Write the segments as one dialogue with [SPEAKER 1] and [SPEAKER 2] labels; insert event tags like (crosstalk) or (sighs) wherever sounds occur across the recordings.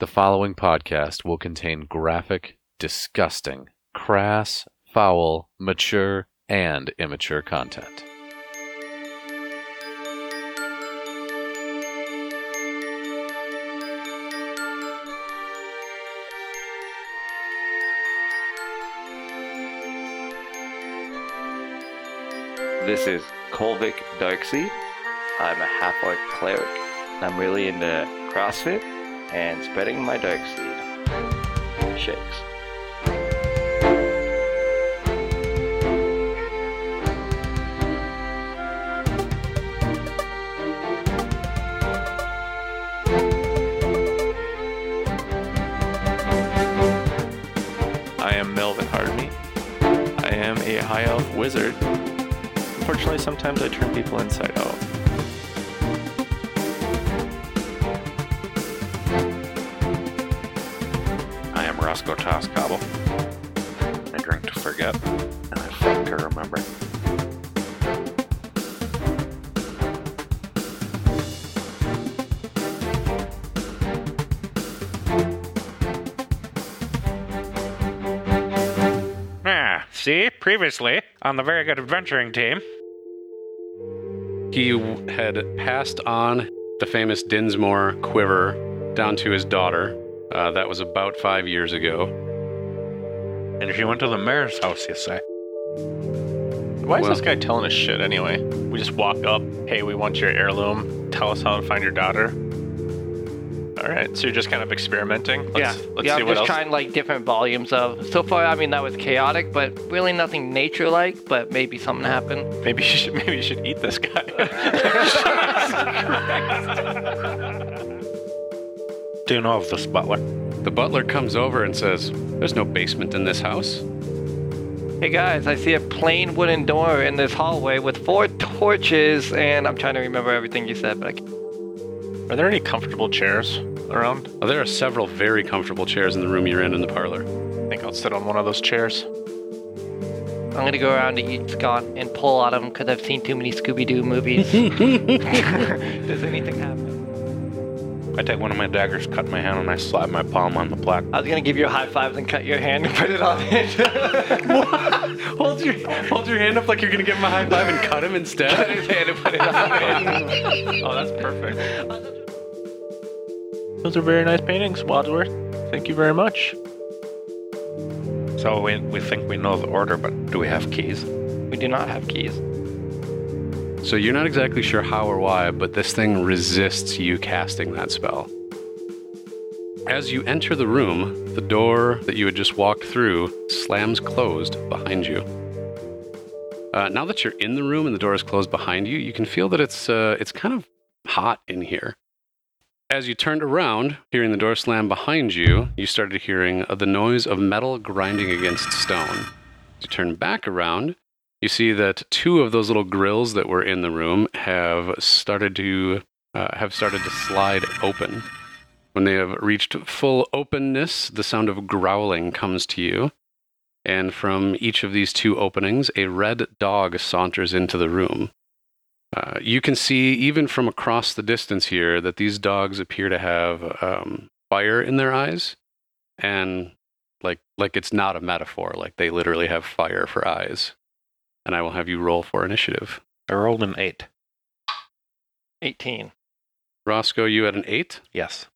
[SPEAKER 1] The following podcast will contain graphic, disgusting, crass, foul, mature, and immature content.
[SPEAKER 2] This is Kolvik Darkseid. I'm a half orc cleric. I'm really into CrossFit and spreading my dark seed. Shakes.
[SPEAKER 3] I am Melvin Hardney. I am a high elf wizard. Unfortunately, sometimes I turn people inside out.
[SPEAKER 4] I drink to forget, and I fuck to remember. Ah, see? Previously, on the Very Good Adventuring team.
[SPEAKER 5] He had passed on the famous Dinsmore quiver down to his daughter. Uh, that was about five years ago.
[SPEAKER 4] And she went to the mayor's house, you say?
[SPEAKER 3] Why is
[SPEAKER 5] Well-
[SPEAKER 3] this guy telling us shit anyway? We just walk up, hey, we want your heirloom. Tell us how to find your daughter. All right, so you're just kind of experimenting. Let's,
[SPEAKER 6] yeah,
[SPEAKER 3] let's
[SPEAKER 6] yeah.
[SPEAKER 3] see
[SPEAKER 6] I'm
[SPEAKER 3] what
[SPEAKER 6] just
[SPEAKER 3] else.
[SPEAKER 6] trying like different volumes of. So far, I mean that was chaotic, but really nothing nature-like. But maybe something happened.
[SPEAKER 3] Maybe you should (laughs) maybe you should eat this guy. (laughs) (laughs)
[SPEAKER 4] Do you know of this butler?
[SPEAKER 5] The butler comes over and says, There's no basement in this house.
[SPEAKER 6] Hey guys, I see a plain wooden door in this hallway with four torches, and I'm trying to remember everything you said, but I can't.
[SPEAKER 3] Are there any comfortable chairs around?
[SPEAKER 5] Uh, there are several very comfortable chairs in the room you're in in the parlor.
[SPEAKER 3] I think I'll sit on one of those chairs.
[SPEAKER 6] I'm gonna go around to each Scott and pull out of them because I've seen too many Scooby-Doo movies. (laughs) (laughs) Does anything happen?
[SPEAKER 4] I take one of my daggers, cut my hand, and I slap my palm on the plaque.
[SPEAKER 6] I was gonna give you a high five and cut your hand and put it on it. (laughs)
[SPEAKER 5] hold, your, hold your hand up like you're going to give him a high five and cut him
[SPEAKER 6] cut
[SPEAKER 5] instead.
[SPEAKER 6] his hand and put it on. (laughs)
[SPEAKER 3] Oh, that's perfect. Those are very nice paintings, Wadsworth. Thank you very much.
[SPEAKER 4] So we, we think we know the order, but do we have keys?
[SPEAKER 6] We do not have keys.
[SPEAKER 5] So you're not exactly sure how or why, but this thing resists you casting that spell. As you enter the room, the door that you had just walked through slams closed behind you. Uh, now that you're in the room and the door is closed behind you, you can feel that it's uh, it's kind of hot in here. As you turned around, hearing the door slam behind you, you started hearing the noise of metal grinding against stone. As you turn back around, you see that two of those little grills that were in the room have started to uh, have started to slide open. When they have reached full openness, the sound of growling comes to you, and from each of these two openings, a red dog saunters into the room. Uh, you can see, even from across the distance here, that these dogs appear to have um, fire in their eyes, and like like it's not a metaphor. Like they literally have fire for eyes. And I will have you roll for initiative.
[SPEAKER 4] I rolled an eight.
[SPEAKER 6] 18.
[SPEAKER 5] Roscoe, you had an eight.
[SPEAKER 4] Yes.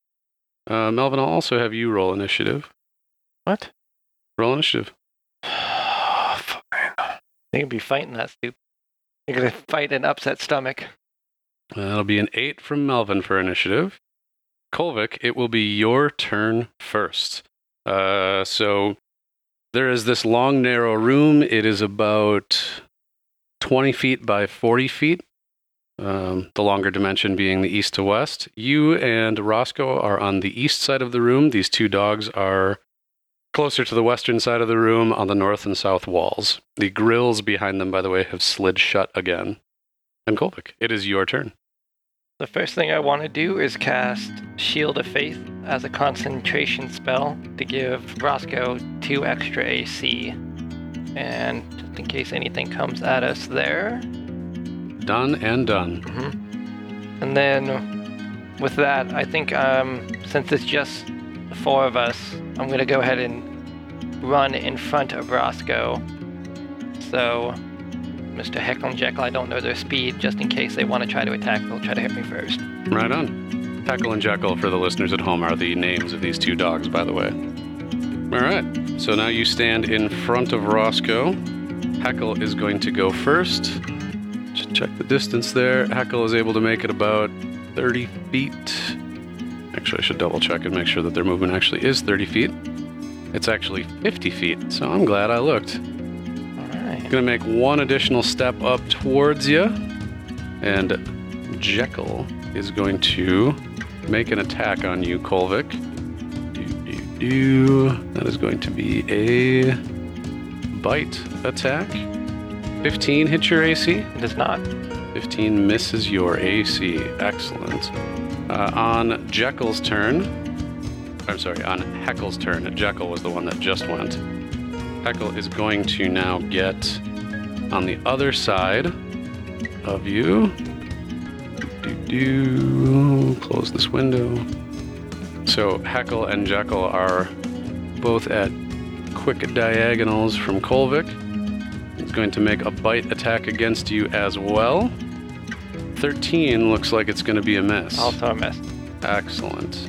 [SPEAKER 5] Uh, Melvin, I'll also have you roll initiative.
[SPEAKER 3] What?
[SPEAKER 5] Roll initiative. (sighs)
[SPEAKER 4] Fine.
[SPEAKER 6] They could be fighting that stupid. They're gonna fight an upset stomach.
[SPEAKER 5] Uh, That'll be an eight from Melvin for initiative. Kolvik, it will be your turn first. Uh, so there is this long, narrow room. It is about 20 feet by 40 feet. Um, the longer dimension being the east to west. You and Roscoe are on the east side of the room. These two dogs are closer to the western side of the room on the north and south walls. The grills behind them, by the way, have slid shut again. And Kolvik, it is your turn.
[SPEAKER 6] The first thing I want to do is cast Shield of Faith as a concentration spell to give Roscoe two extra AC. And just in case anything comes at us there.
[SPEAKER 5] Done and done.
[SPEAKER 6] And then with that, I think um, since it's just the four of us, I'm gonna go ahead and run in front of Roscoe. So, Mr. Heckle and Jekyll, I don't know their speed. Just in case they want to try to attack, they'll try to hit me first.
[SPEAKER 5] Right on. Heckle and Jekyll, for the listeners at home, are the names of these two dogs, by the way. All right. So now you stand in front of Roscoe. Heckle is going to go first. Just check the distance there. Heckle is able to make it about 30 feet. Actually, I should double check and make sure that their movement actually is 30 feet. It's actually 50 feet, so I'm glad I looked. Gonna make one additional step up towards you, and Jekyll is going to make an attack on you, Kolvik. Do, do, do. That is going to be a bite attack. 15 hits your AC.
[SPEAKER 6] It does not.
[SPEAKER 5] 15 misses your AC. Excellent. Uh, on Jekyll's turn, I'm sorry, on Heckle's turn, Jekyll was the one that just went. Heckle is going to now get on the other side of you. Do, do, close this window. So Heckle and Jekyll are both at quick diagonals from Kolvik. He's going to make a bite attack against you as well. 13 looks like it's going to be a miss.
[SPEAKER 6] Also a miss.
[SPEAKER 5] Excellent.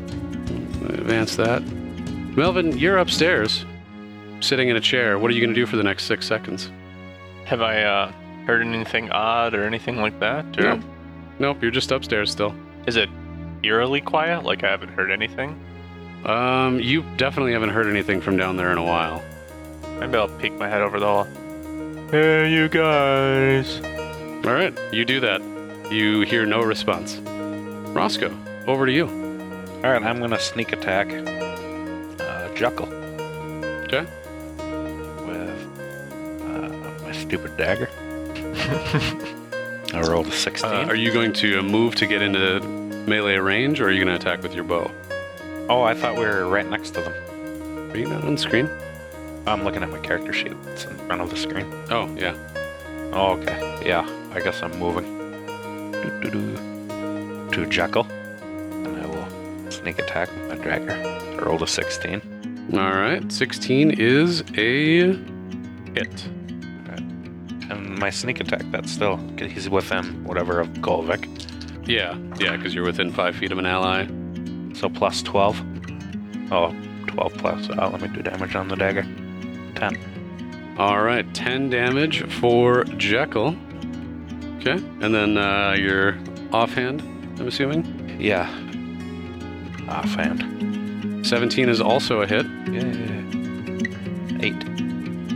[SPEAKER 5] Advance that. Melvin, you're upstairs, sitting in a chair. What are you going to do for the next six seconds?
[SPEAKER 3] Have I uh, heard anything odd or anything like that? Or
[SPEAKER 5] Nope. Nope, you're just upstairs still.
[SPEAKER 3] is it eerily quiet? Like I haven't heard anything?
[SPEAKER 5] Um, you definitely haven't heard anything from down there in a while.
[SPEAKER 3] Maybe I'll peek my head over the hall. Hey, you guys.
[SPEAKER 5] All right, you do that. You hear no response. Roscoe, over to you.
[SPEAKER 4] All right, I'm gonna sneak attack uh, Jekyll
[SPEAKER 5] Okay.
[SPEAKER 4] Stupid dagger. I rolled a 16.
[SPEAKER 5] Uh, are you going to move to get into melee range, or are you going to attack with your bow?
[SPEAKER 4] oh, I thought we were right next to them.
[SPEAKER 5] Are you not on screen?
[SPEAKER 4] I'm looking at my character sheet. It's in front of the screen.
[SPEAKER 5] Oh, yeah.
[SPEAKER 4] Oh, okay. Yeah, I guess I'm moving. Doo-doo-doo. To Jekyll. And I will sneak attack with my dagger. I rolled a 16.
[SPEAKER 5] All right, 16 is a hit.
[SPEAKER 4] My sneak attack, that's still. He's within whatever of Kolvik.
[SPEAKER 5] Yeah, yeah, because you're within five feet of an ally.
[SPEAKER 4] So plus 12. Oh, 12 plus. Uh, let me do damage on the dagger. 10.
[SPEAKER 5] All right, 10 damage for Jekyll. Okay, and then uh, your offhand, I'm assuming.
[SPEAKER 4] Yeah. Offhand.
[SPEAKER 5] 17 is also a hit.
[SPEAKER 4] Yeah. 8.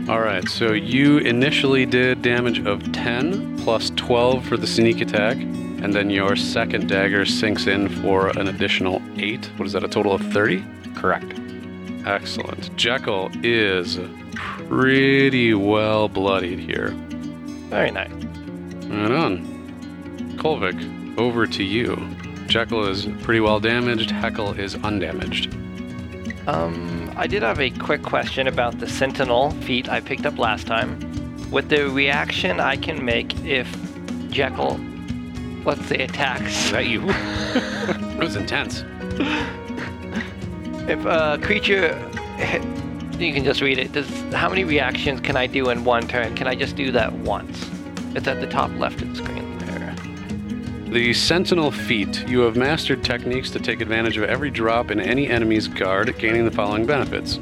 [SPEAKER 5] All right, so you initially did damage of 10 plus 12 for the sneak attack, and then your second dagger sinks in for an additional 8. What is that, a total of 30?
[SPEAKER 4] Correct.
[SPEAKER 5] Excellent. Jekyll is pretty well bloodied here.
[SPEAKER 6] Very nice.
[SPEAKER 5] Right on. Kolvik, over to you. Jekyll is pretty well damaged, Heckle is undamaged.
[SPEAKER 6] Um, I did have a quick question about the Sentinel feat I picked up last time. With the reaction I can make if Jekyll, let's say, attacks. (laughs)
[SPEAKER 4] Is that you? (laughs)
[SPEAKER 5] It was intense.
[SPEAKER 6] If a creature, you can just read it. Does how many reactions can I do in one turn? Can I just do that once? It's at the top left of the screen.
[SPEAKER 5] The Sentinel feat. You have mastered techniques to take advantage of every drop in any enemy's guard, gaining the following benefits.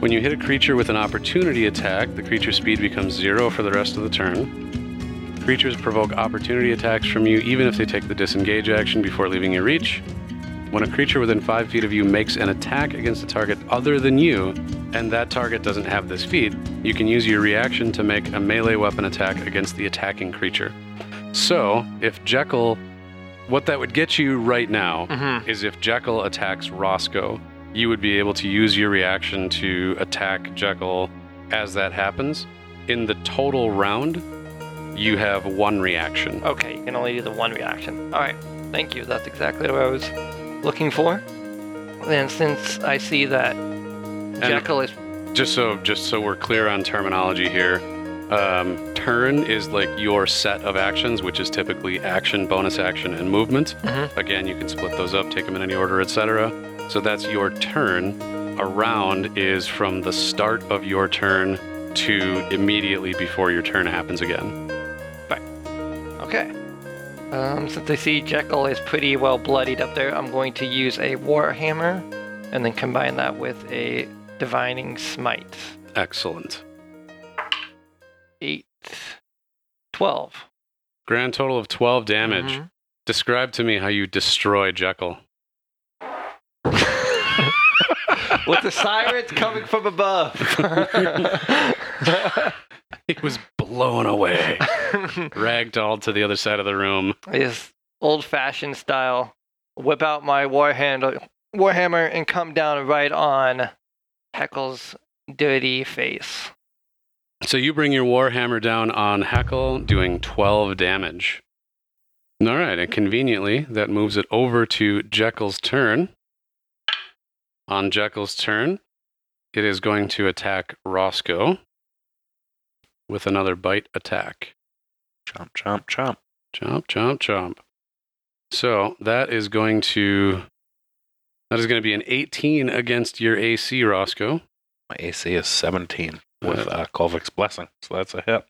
[SPEAKER 5] When you hit a creature with an opportunity attack, the creature's speed becomes zero for the rest of the turn. Creatures provoke opportunity attacks from you even if they take the disengage action before leaving your reach. When a creature within 5 feet of you makes an attack against a target other than you, and that target doesn't have this feat, you can use your reaction to make a melee weapon attack against the attacking creature. So, if Jekyll, what that would get you right now
[SPEAKER 6] Mm-hmm.
[SPEAKER 5] is if Jekyll attacks Roscoe, you would be able to use your reaction to attack Jekyll as that happens. In the total round, you have one reaction.
[SPEAKER 6] Okay, you can only do the one reaction. All right, thank you. That's exactly what I was looking for. And since I see that Jekyll is
[SPEAKER 5] Just so just so we're clear on terminology here, um, turn is like your set of actions, which is typically action, bonus action, and movement.
[SPEAKER 6] Mhm.
[SPEAKER 5] Again, you can split those up, take them in any order, etc. So that's your turn. A round is from the start of your turn to immediately before your turn happens again. Bye.
[SPEAKER 6] Okay. Um, since I see Jekyll is pretty well bloodied up there, I'm going to use a Warhammer and then combine that with a Divine Smite.
[SPEAKER 5] Excellent.
[SPEAKER 6] 8, 12.
[SPEAKER 5] Grand total of 12 damage.
[SPEAKER 6] Mhm.
[SPEAKER 5] Describe to me how you destroy Jekyll. (laughs)
[SPEAKER 6] With the sirens coming from above. (laughs)
[SPEAKER 5] He was blown away, (laughs) ragdolled to the other side of the room.
[SPEAKER 6] is old fashioned style. Whip out my war handle, warhammer and come down right on Heckle's dirty face.
[SPEAKER 5] So you bring your warhammer down on Heckle, doing 12 damage. All right, and conveniently, that moves it over to Jekyll's turn. On Jekyll's turn, it is going to attack Roscoe with another bite attack.
[SPEAKER 4] Chomp, chomp, chomp.
[SPEAKER 5] Chomp, chomp, chomp. So that is going to that is going to be an 18 against your AC, Roscoe.
[SPEAKER 4] My AC is 17 with uh, Kolvik's blessing, so that's a hit.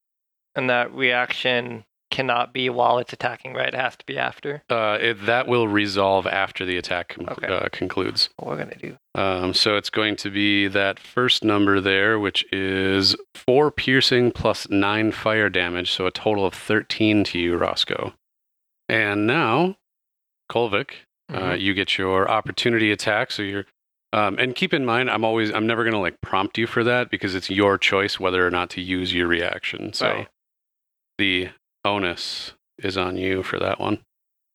[SPEAKER 6] And that reaction cannot be while it's attacking, right? It has to be after.
[SPEAKER 5] Uh, it, that will resolve after the attack
[SPEAKER 6] Okay.
[SPEAKER 5] uh, concludes.
[SPEAKER 6] What we're gonna do.
[SPEAKER 5] Um, so it's going to be that first number there, which is four piercing plus nine fire damage, so a total of 13 to you, Roscoe. And now, Kolvik, uh,
[SPEAKER 6] Mhm.
[SPEAKER 5] you get your opportunity attack. So you're, um, and keep in mind, I'm always, I'm never going to like prompt you for that because it's your choice whether or not to use your reaction. So
[SPEAKER 6] Right.
[SPEAKER 5] the onus is on you for that one.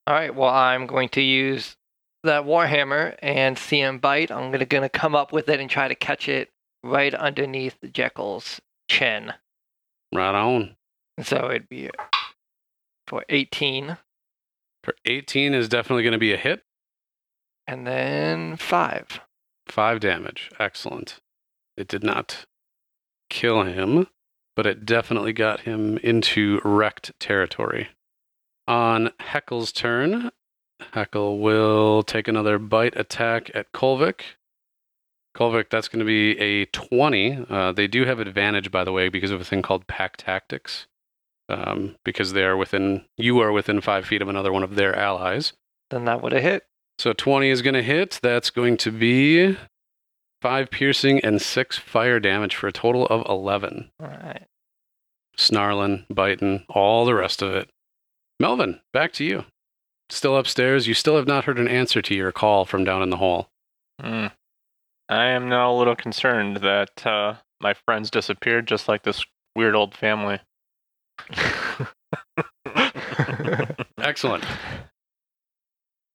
[SPEAKER 6] All right. Well, I'm going to use that warhammer and see him bite. I'm gonna gonna come up with it and try to catch it right underneath Jekyll's chin.
[SPEAKER 5] Right on.
[SPEAKER 6] So it'd be for 18,
[SPEAKER 5] For 18 is definitely going to be a hit.
[SPEAKER 6] and then five.
[SPEAKER 5] Five damage. Excellent. It did not kill him, but it definitely got him into wrecked territory. On Heckle's turn, Heckle will take another bite attack at Kolvik. Kolvik, that's going to be a 20. Uh, they do have advantage, by the way, because of a thing called pack tactics. Um, because they are within, you are within five feet of another one of their allies.
[SPEAKER 6] Then that would have hit.
[SPEAKER 5] So 20 is going to hit. That's going to be five piercing and six fire damage for a total of 11.
[SPEAKER 6] All right.
[SPEAKER 5] Snarling, biting, all the rest of it. Melvin, back to you. Still upstairs. You still have not heard an answer to your call from down in the hall.
[SPEAKER 3] Hmm. I am now a little concerned that uh, my friends disappeared just like this weird old family. (laughs)
[SPEAKER 5] Excellent.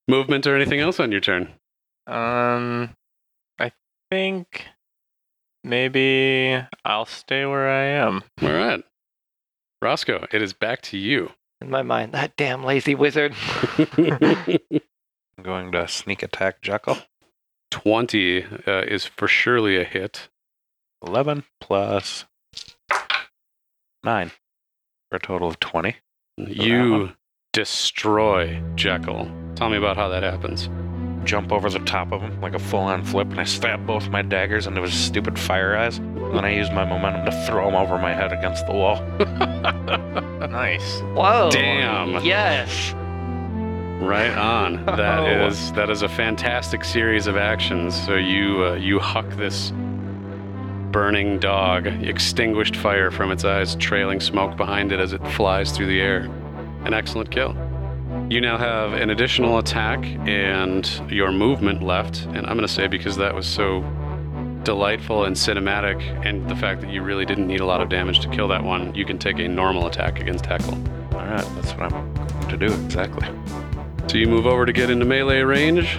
[SPEAKER 5] Movement or anything else on your turn?
[SPEAKER 3] Um, I think maybe I'll stay where I am.
[SPEAKER 5] All right. Roscoe, it is back to you.
[SPEAKER 6] In my mind, that damn lazy wizard. (laughs)
[SPEAKER 4] I'm going to sneak attack Jekyll.
[SPEAKER 5] 20 uh, is for surely a hit.
[SPEAKER 4] 11 plus 9 for a total of 20.
[SPEAKER 5] You destroy Jekyll. Tell me about how that happens.
[SPEAKER 4] Jump over the top of him like a full on flip, and I stab both my daggers into his stupid fire eyes. Then I use my momentum to throw him over my head against the wall. (laughs)
[SPEAKER 3] Nice.
[SPEAKER 6] Whoa.
[SPEAKER 5] Damn.
[SPEAKER 6] Yes.
[SPEAKER 5] Right on. (laughs) That
[SPEAKER 6] Oh.
[SPEAKER 5] is that is a fantastic series of actions. So you uh, you huck this burning dog, extinguished fire from its eyes, trailing smoke behind it as it flies through the air. An excellent kill. You now have an additional attack and your movement left, and I'm going to say because that was so delightful and cinematic, and the fact that you really didn't need a lot of damage to kill that one, you can take a normal attack against Heckle.
[SPEAKER 4] All right, that's what I'm going to do exactly.
[SPEAKER 5] So you move over to get into melee range.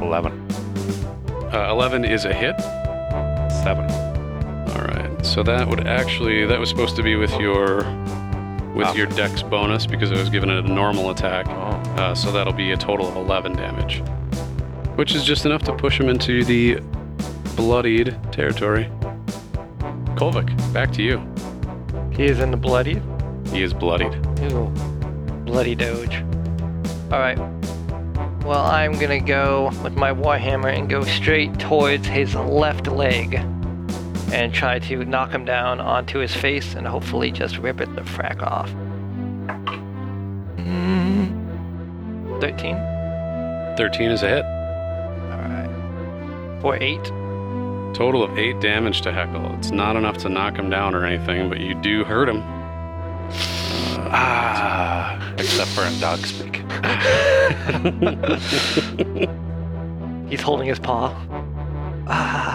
[SPEAKER 4] 11,
[SPEAKER 5] Uh, 11 is a hit.
[SPEAKER 4] 7.
[SPEAKER 5] All right. So that would actually that was supposed to be with your with
[SPEAKER 4] Ah.
[SPEAKER 5] your dex bonus because it was given a normal attack.
[SPEAKER 4] Oh,
[SPEAKER 5] Uh, so that'll be a total of 11 damage, which is just enough to push him into the bloodied territory. Kolvik, back to you.
[SPEAKER 6] He is in the bloody.
[SPEAKER 5] He is bloodied.
[SPEAKER 6] Ooh. Bloody Doge. All right. Well, I'm gonna go with my Warhammer and go straight towards his left leg and try to knock him down onto his face and hopefully just rip it the frack off. Mm, 13?
[SPEAKER 5] 13 is a hit.
[SPEAKER 6] Alright. For 8.
[SPEAKER 5] Total of 8 damage to Heckle. It's not enough to knock him down or anything, but you do hurt him.
[SPEAKER 4] Ah, except for in dog speak. (laughs)
[SPEAKER 6] He's holding his paw. Ah.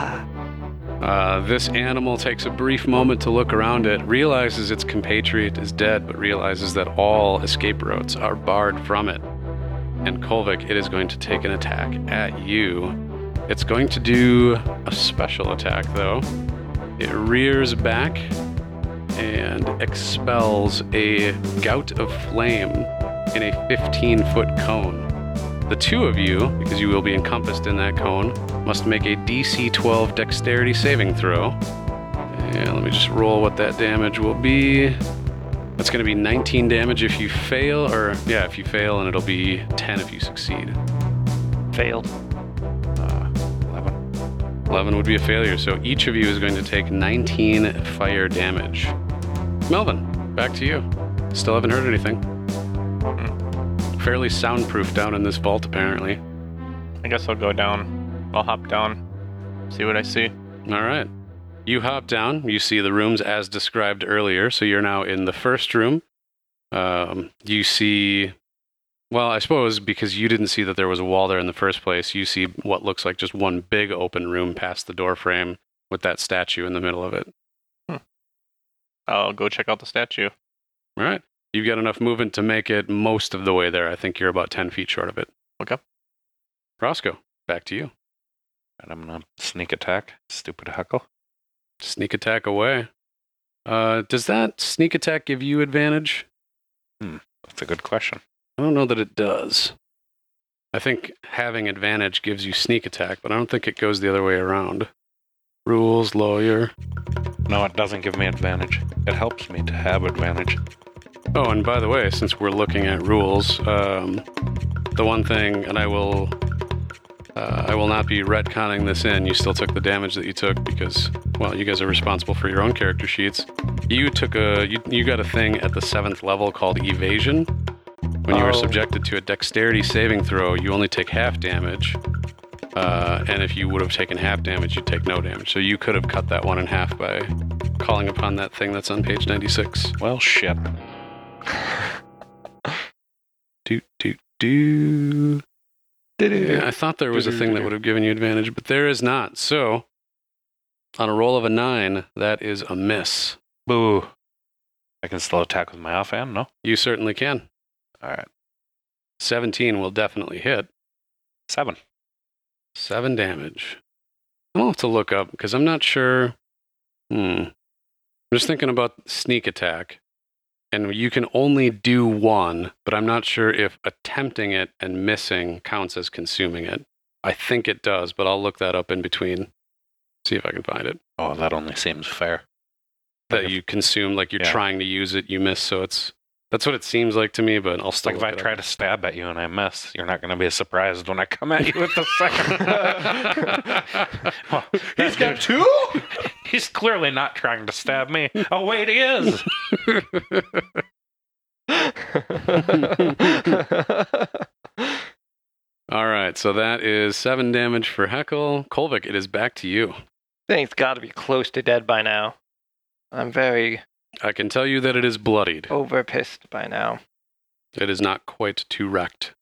[SPEAKER 5] Uh, this animal takes a brief moment to look around it, realizes its compatriot is dead, but realizes that all escape routes are barred from it. And Kolvik, it is going to take an attack at you. It's going to do a special attack, though. It rears back and expels a gout of flame in a 15 foot cone. The two of you, because you will be encompassed in that cone, must make a DC 12 dexterity saving throw. And let me just roll what that damage will be. That's going to be 19 damage if you fail, or yeah, if you fail, and it'll be 10 if you succeed.
[SPEAKER 6] Failed.
[SPEAKER 5] Uh, 11 would be a failure, so each of you is going to take 19 fire damage. Melvin, back to you. Still haven't heard anything. Fairly soundproof down in this vault, apparently.
[SPEAKER 3] I guess I'll go down. I'll hop down, see what I see.
[SPEAKER 5] All right. You hop down. You see the rooms as described earlier. So you're now in the first room. Um, you see, well, I suppose because you didn't see that there was a wall there in the first place, you see what looks like just one big open room past the door frame with that statue in the middle of it.
[SPEAKER 3] I'll go check out the statue.
[SPEAKER 5] All right. You've got enough movement to make it most of the way there. I think you're about 10 feet short of it.
[SPEAKER 3] Okay.
[SPEAKER 5] Roscoe, back to you.
[SPEAKER 4] And I'm gonna sneak attack. Stupid huckle.
[SPEAKER 5] Sneak attack away. Uh, does that sneak attack give you advantage?
[SPEAKER 4] That's a good question.
[SPEAKER 5] I don't know that it does. I think having advantage gives you sneak attack, but I don't think it goes the other way around. Rules, lawyer.
[SPEAKER 4] No, it doesn't give me advantage. It helps me to have advantage.
[SPEAKER 5] Oh, and by the way, since we're looking at rules, um, the one thing, and I will, uh, I will not be retconning this in. You still took the damage that you took because, well, you guys are responsible for your own character sheets. You took a, you, you got a thing at the seventh level called evasion. When you are
[SPEAKER 6] Oh.
[SPEAKER 5] subjected to a dexterity saving throw, you only take half damage. Uh, and if you would have taken half damage, you'd take no damage. So you could have cut that one in half by calling upon that thing that's on page 96.
[SPEAKER 4] Well, shit. (laughs)
[SPEAKER 5] Do, do, do. Yeah, I thought there was a thing that would have given you advantage, but there is not. So, on a roll of a nine, that is a miss.
[SPEAKER 4] Boo. I can still attack with my offhand, no?
[SPEAKER 5] You certainly can.
[SPEAKER 4] All right.
[SPEAKER 5] 17 will definitely hit.
[SPEAKER 4] Seven.
[SPEAKER 5] Seven damage. I'll have to look up because I'm not sure. Hmm. I'm just thinking about sneak attack. And you can only do one, but I'm not sure if attempting it and missing counts as consuming it. I think it does, but I'll look that up in between. See if I can find it.
[SPEAKER 4] Oh, that only seems fair.
[SPEAKER 5] That
[SPEAKER 4] Like if-
[SPEAKER 5] you consume, like you're
[SPEAKER 4] Yeah.
[SPEAKER 5] trying to use it, you miss. So it's that's what it seems like to me, but I'll still
[SPEAKER 4] like if I try
[SPEAKER 5] up.
[SPEAKER 4] to stab at you and I miss, you're not going to be surprised when I come at you with the second. (laughs) (laughs) well,
[SPEAKER 3] He's got (laughs)
[SPEAKER 4] two? He's clearly not trying to stab me. Oh, wait, he is. (laughs)
[SPEAKER 5] All right, so that is seven damage for Heckle. Kolvik, it is back to you.
[SPEAKER 6] Thing's got to be close to dead by now. I'm very
[SPEAKER 5] I can tell you that it is bloodied.
[SPEAKER 6] over pissed by now.
[SPEAKER 5] It is not quite too wrecked.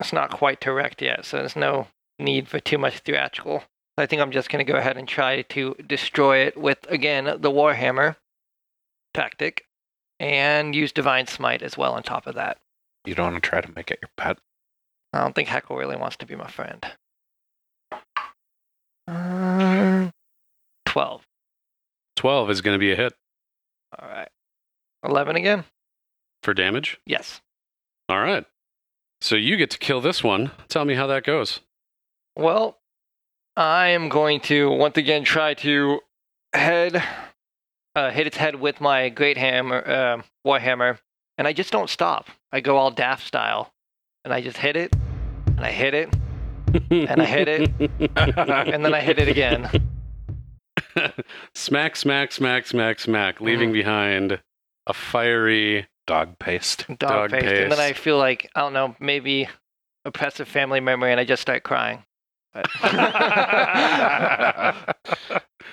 [SPEAKER 6] It's not quite too wrecked yet, so there's no need for too much theatrical. I think I'm just going to go ahead and try to destroy it with, again, the Warhammer tactic and use Divine Smite as well on top of that.
[SPEAKER 4] You don't want to try to make it your pet.
[SPEAKER 6] I don't think Heckle really wants to be my friend. Uh, 12.
[SPEAKER 5] 12 is going to be a hit
[SPEAKER 6] All right. 11 again?
[SPEAKER 5] for damage.
[SPEAKER 6] Yes.
[SPEAKER 5] All right. So you get to kill this one. Tell me how that goes.
[SPEAKER 6] Well, I am going to once again try to head, uh, hit its head with my great hammer, uh, warhammer, and I just don't stop. I go all daft style, and I just hit it, and I hit it, and I hit it, and then I hit it again. (laughs)
[SPEAKER 5] smack, smack, smack, smack, smack, leaving behind a fiery.
[SPEAKER 4] Dog paste.
[SPEAKER 6] Dog,
[SPEAKER 5] Dog
[SPEAKER 6] paste. And then I feel like, I don't know, maybe oppressive family memory, and I just start crying. But- (laughs)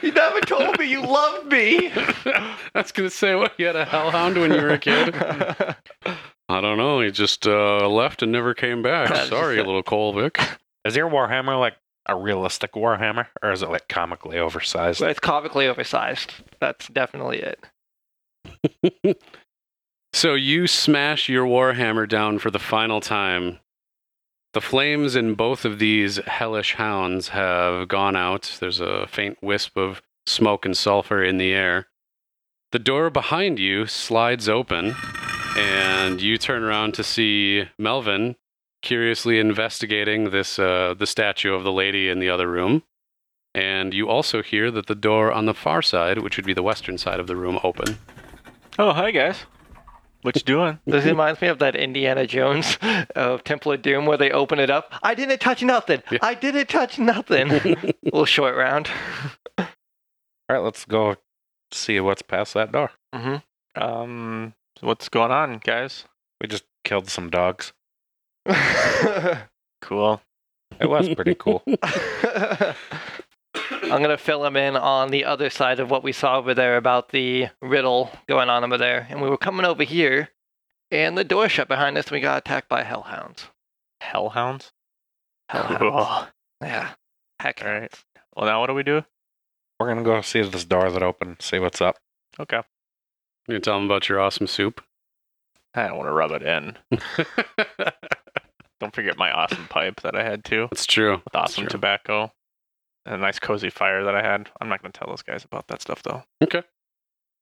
[SPEAKER 6] you never told me you loved me. (laughs)
[SPEAKER 5] I was gonna say, what? You had a hellhound when you were a kid? I don't know. He just uh, left and never came back. (laughs) Sorry,
[SPEAKER 6] just-
[SPEAKER 5] little Kolvik.
[SPEAKER 4] Is your Warhammer like a realistic Warhammer, or is it like comically oversized?
[SPEAKER 6] But it's comically oversized. That's definitely it.
[SPEAKER 5] So you smash your warhammer down for the final time. The flames in both of these hellish hounds have gone out. There's a faint wisp of smoke and sulfur in the air. The door behind you slides open, and you turn around to see Melvin curiously investigating this uh, the statue of the lady in the other room. And you also hear that the door on the far side, which would be the western side of the room, open.
[SPEAKER 3] Oh, hi guys. What you doing? (laughs)
[SPEAKER 6] This reminds me of that Indiana Jones of Temple of Doom where they open it up. I didn't touch nothing.
[SPEAKER 5] Yeah.
[SPEAKER 6] I didn't touch nothing. (laughs) little short round.
[SPEAKER 4] All right, let's go see what's past that door.
[SPEAKER 6] Mm-hmm.
[SPEAKER 3] Um, what's going on, guys?
[SPEAKER 4] We just killed some dogs. (laughs)
[SPEAKER 3] Cool.
[SPEAKER 4] It was pretty cool.
[SPEAKER 6] I'm gonna fill him in on the other side of what we saw over there about the riddle going on over there. And we were coming over here, and the door shut behind us. and We got attacked by hellhounds.
[SPEAKER 3] Hellhounds.
[SPEAKER 6] Hellhounds.
[SPEAKER 3] Cool.
[SPEAKER 6] Yeah. Heck.
[SPEAKER 3] All right. Well, now what do we do?
[SPEAKER 4] We're gonna go see if this door that opened, see what's up.
[SPEAKER 3] Okay.
[SPEAKER 5] You tell them about your awesome soup.
[SPEAKER 3] I don't want to rub it in. (laughs) Don't forget my awesome pipe that I had too,
[SPEAKER 5] That's true.
[SPEAKER 3] with awesome
[SPEAKER 5] true.
[SPEAKER 3] tobacco, and a nice cozy fire that I had. I'm not going to tell those guys about that stuff though. Okay.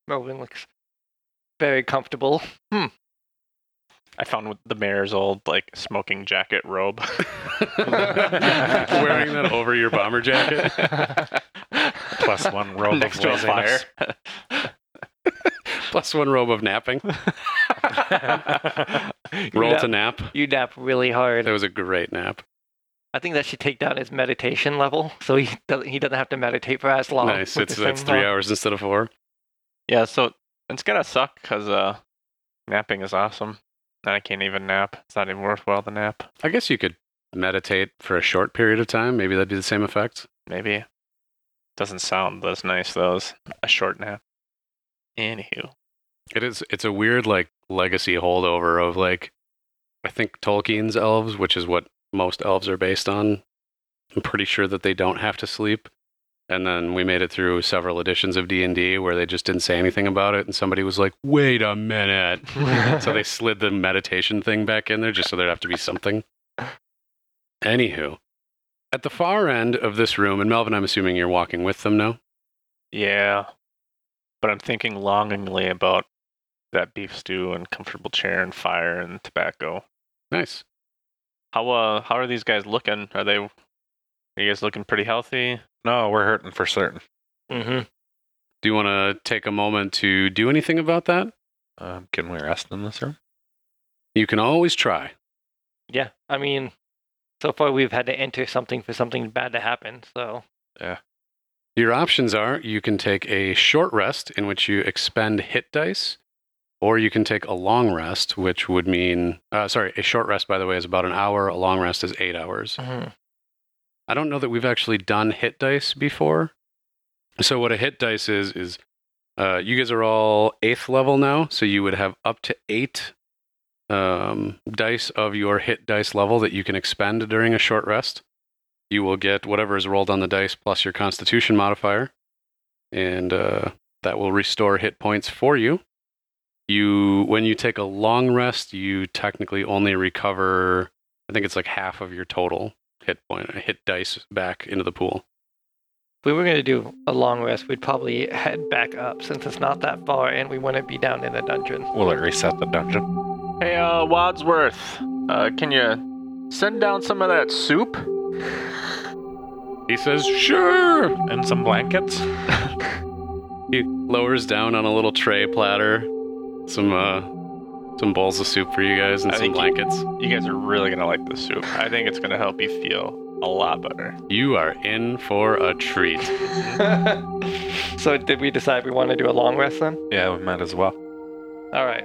[SPEAKER 6] Melvin looks very comfortable. Hmm.
[SPEAKER 3] I found the mayor's old like smoking jacket robe. (laughs)
[SPEAKER 5] Wearing that over your bomber jacket. (laughs)
[SPEAKER 4] Plus one robe
[SPEAKER 3] next
[SPEAKER 4] of
[SPEAKER 3] to a
[SPEAKER 4] laziness.
[SPEAKER 3] fire. (laughs)
[SPEAKER 5] Plus one robe of napping.
[SPEAKER 3] You
[SPEAKER 5] Roll
[SPEAKER 3] nap-
[SPEAKER 5] to nap.
[SPEAKER 6] You nap really hard.
[SPEAKER 5] That was a great nap.
[SPEAKER 6] I think that should take down his meditation level, so he doesn't he doesn't have to meditate for as long.
[SPEAKER 5] nice.
[SPEAKER 6] with
[SPEAKER 5] It's that's three
[SPEAKER 6] on.
[SPEAKER 5] hours instead of four.
[SPEAKER 3] Yeah, so it's gonna suck because uh, napping is awesome, and I can't even nap. It's not even worthwhile to nap.
[SPEAKER 5] I guess you could meditate for a short period of time. Maybe that'd be the same effect.
[SPEAKER 3] Maybe doesn't sound as nice though as a short nap. Anywho,
[SPEAKER 5] It is. It's a weird like legacy holdover of like, I think Tolkien's elves, which is what most elves are based on. I'm pretty sure that they don't have to sleep. And then we made it through several editions of D and D where they just didn't say anything about it, and somebody was like, "Wait a minute." (laughs) so they slid the meditation thing back in there just so there'd have to be something. Anywho, at the far end of this room, and Melvin, I'm assuming you're walking with them now.
[SPEAKER 3] yeah, but I'm thinking longingly about that beef stew and comfortable chair and fire and tobacco.
[SPEAKER 5] Nice.
[SPEAKER 3] How uh how are these guys looking? Are they are you guys looking pretty healthy?
[SPEAKER 4] No, we're hurting for certain.
[SPEAKER 6] Mm-hmm.
[SPEAKER 5] Do you want to take a moment to do anything about that?
[SPEAKER 4] Um, can we rest in this room?
[SPEAKER 5] You can always try.
[SPEAKER 6] Yeah, I mean, so far we've had to enter something for something bad to happen. So yeah,
[SPEAKER 5] Your options are you can take a short rest in which you expend hit dice, or you can take a long rest, which would mean, uh, sorry, a short rest, by the way, is about an hour. A long rest is eight hours.
[SPEAKER 6] mhm.
[SPEAKER 5] I don't know that we've actually done hit dice before. So what a hit dice is is uh, you guys are all eighth level now, so you would have up to eight um, dice of your hit dice level that you can expend during a short rest. You will get whatever is rolled on the dice plus your Constitution modifier, and uh, that will restore hit points for you. You when you take a long rest, you technically only recover. I think it's like half of your total hit point hit dice back into the pool.
[SPEAKER 6] if we were going to do a long rest, we'd probably head back up since it's not that far, and we wouldn't be down in the dungeon.
[SPEAKER 4] Will it reset the dungeon?
[SPEAKER 3] Hey uh Wadsworth, uh can you send down some of that soup?
[SPEAKER 5] He says, "Sure."
[SPEAKER 4] And some blankets? (laughs)
[SPEAKER 5] He lowers down on a little tray platter some uh, Some bowls of soup for you guys and
[SPEAKER 3] I
[SPEAKER 5] some
[SPEAKER 3] think-
[SPEAKER 5] blankets.
[SPEAKER 3] You guys are really gonna like the soup. I think it's gonna help you feel a lot better.
[SPEAKER 5] You are in for a treat. (laughs)
[SPEAKER 6] so did we decide we want to do a long rest then?
[SPEAKER 4] Yeah, we might as well.
[SPEAKER 6] All right.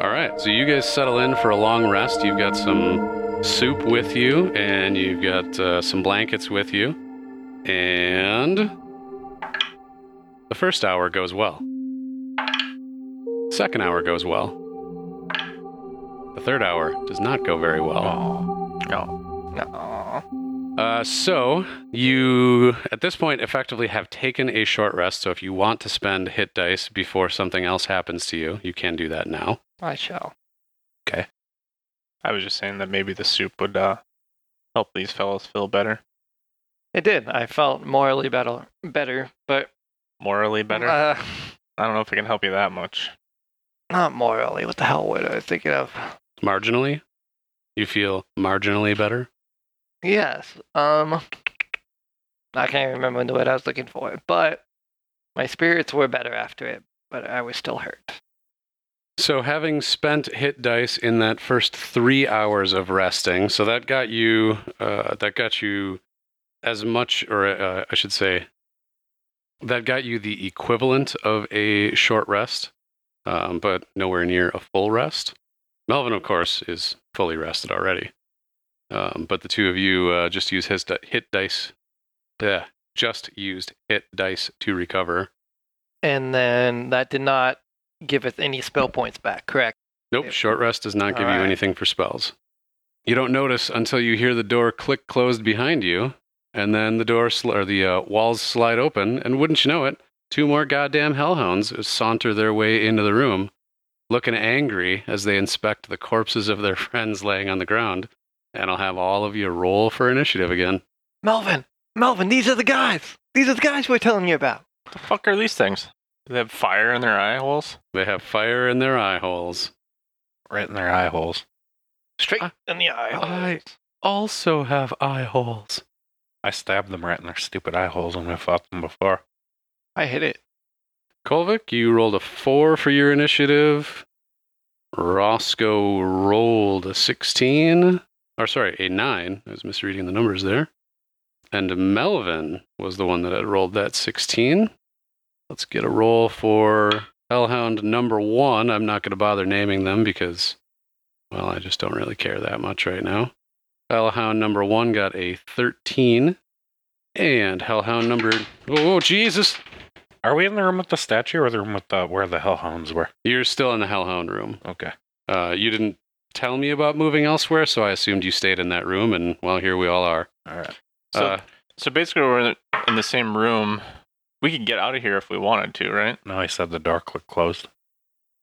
[SPEAKER 5] All right, so you guys settle in for a long rest. You've got some soup with you, and you've got uh, some blankets with you, and the first hour goes well. Second hour goes well. The third hour does not go very well.
[SPEAKER 3] No.
[SPEAKER 6] No.
[SPEAKER 5] Uh, so you, at this point, effectively have taken a short rest. So if you want to spend hit dice before something else happens to you, you can do that now.
[SPEAKER 6] I shall. Okay.
[SPEAKER 3] I was just saying that maybe the soup would uh, help these fellows feel better,
[SPEAKER 6] It did. I felt morally better, better, but
[SPEAKER 3] morally better.
[SPEAKER 6] Uh,
[SPEAKER 3] I don't know if it can help you that much.
[SPEAKER 6] Not morally. What the hell was I thinking of?
[SPEAKER 5] Marginally, you feel marginally better.
[SPEAKER 6] Yes. Um. I can't remember the word I was looking for, but my spirits were better after it, but I was still hurt.
[SPEAKER 5] So, having spent hit dice in that first three hours of resting, so that got you, uh, that got you as much, or uh, I should say, that got you the equivalent of a short rest, um, but nowhere near a full rest. Melvin, of course, is fully rested already, um, but the two of you uh, just use his di- hit dice. Just used hit dice to recover.
[SPEAKER 6] And then that did not give us any spell points back, correct?
[SPEAKER 5] Nope,
[SPEAKER 6] Yep.
[SPEAKER 5] short rest does not give you anything for spells. You don't notice until you hear the door click closed behind you, and then the door sl- or the uh, walls slide open, and wouldn't you know it, two more goddamn hellhounds saunter their way into the room, looking angry as they inspect the corpses of their (laughs) friends laying on the ground. And I'll have all of you roll for initiative again.
[SPEAKER 6] Melvin, Melvin, these are the guys. These are the guys we're telling you about.
[SPEAKER 3] What the fuck are these things? Do they have fire in their eye holes?
[SPEAKER 5] They have fire in their eye holes.
[SPEAKER 3] Right in their eye holes.
[SPEAKER 6] Straight
[SPEAKER 5] I-
[SPEAKER 6] in the eye.
[SPEAKER 5] I also have eye holes.
[SPEAKER 4] I stabbed them right in their stupid eye holes when we fought them before.
[SPEAKER 6] I hit it.
[SPEAKER 5] Kolvik, you rolled a four for your initiative. Roscoe rolled a 16. Or, sorry, a nine. I was misreading the numbers there. And Melvin was the one that had rolled that 16. Let's get a roll for Hellhound number one. I'm not going to bother naming them because, well, I just don't really care that much right now. Hellhound number one got a 13. And Hellhound number. Oh, oh Jesus!
[SPEAKER 4] Are we in the room with the statue or the room with the where the hellhounds were?
[SPEAKER 5] You're still in the Hellhound room.
[SPEAKER 4] Okay.
[SPEAKER 5] Uh, you didn't tell me about moving elsewhere, so I assumed you stayed in that room, and well, here we all are.
[SPEAKER 4] All right.
[SPEAKER 3] So,
[SPEAKER 5] uh,
[SPEAKER 3] so basically, we're in- in the same room. We could get out of here if we wanted to, right?
[SPEAKER 4] No, I said the door click closed.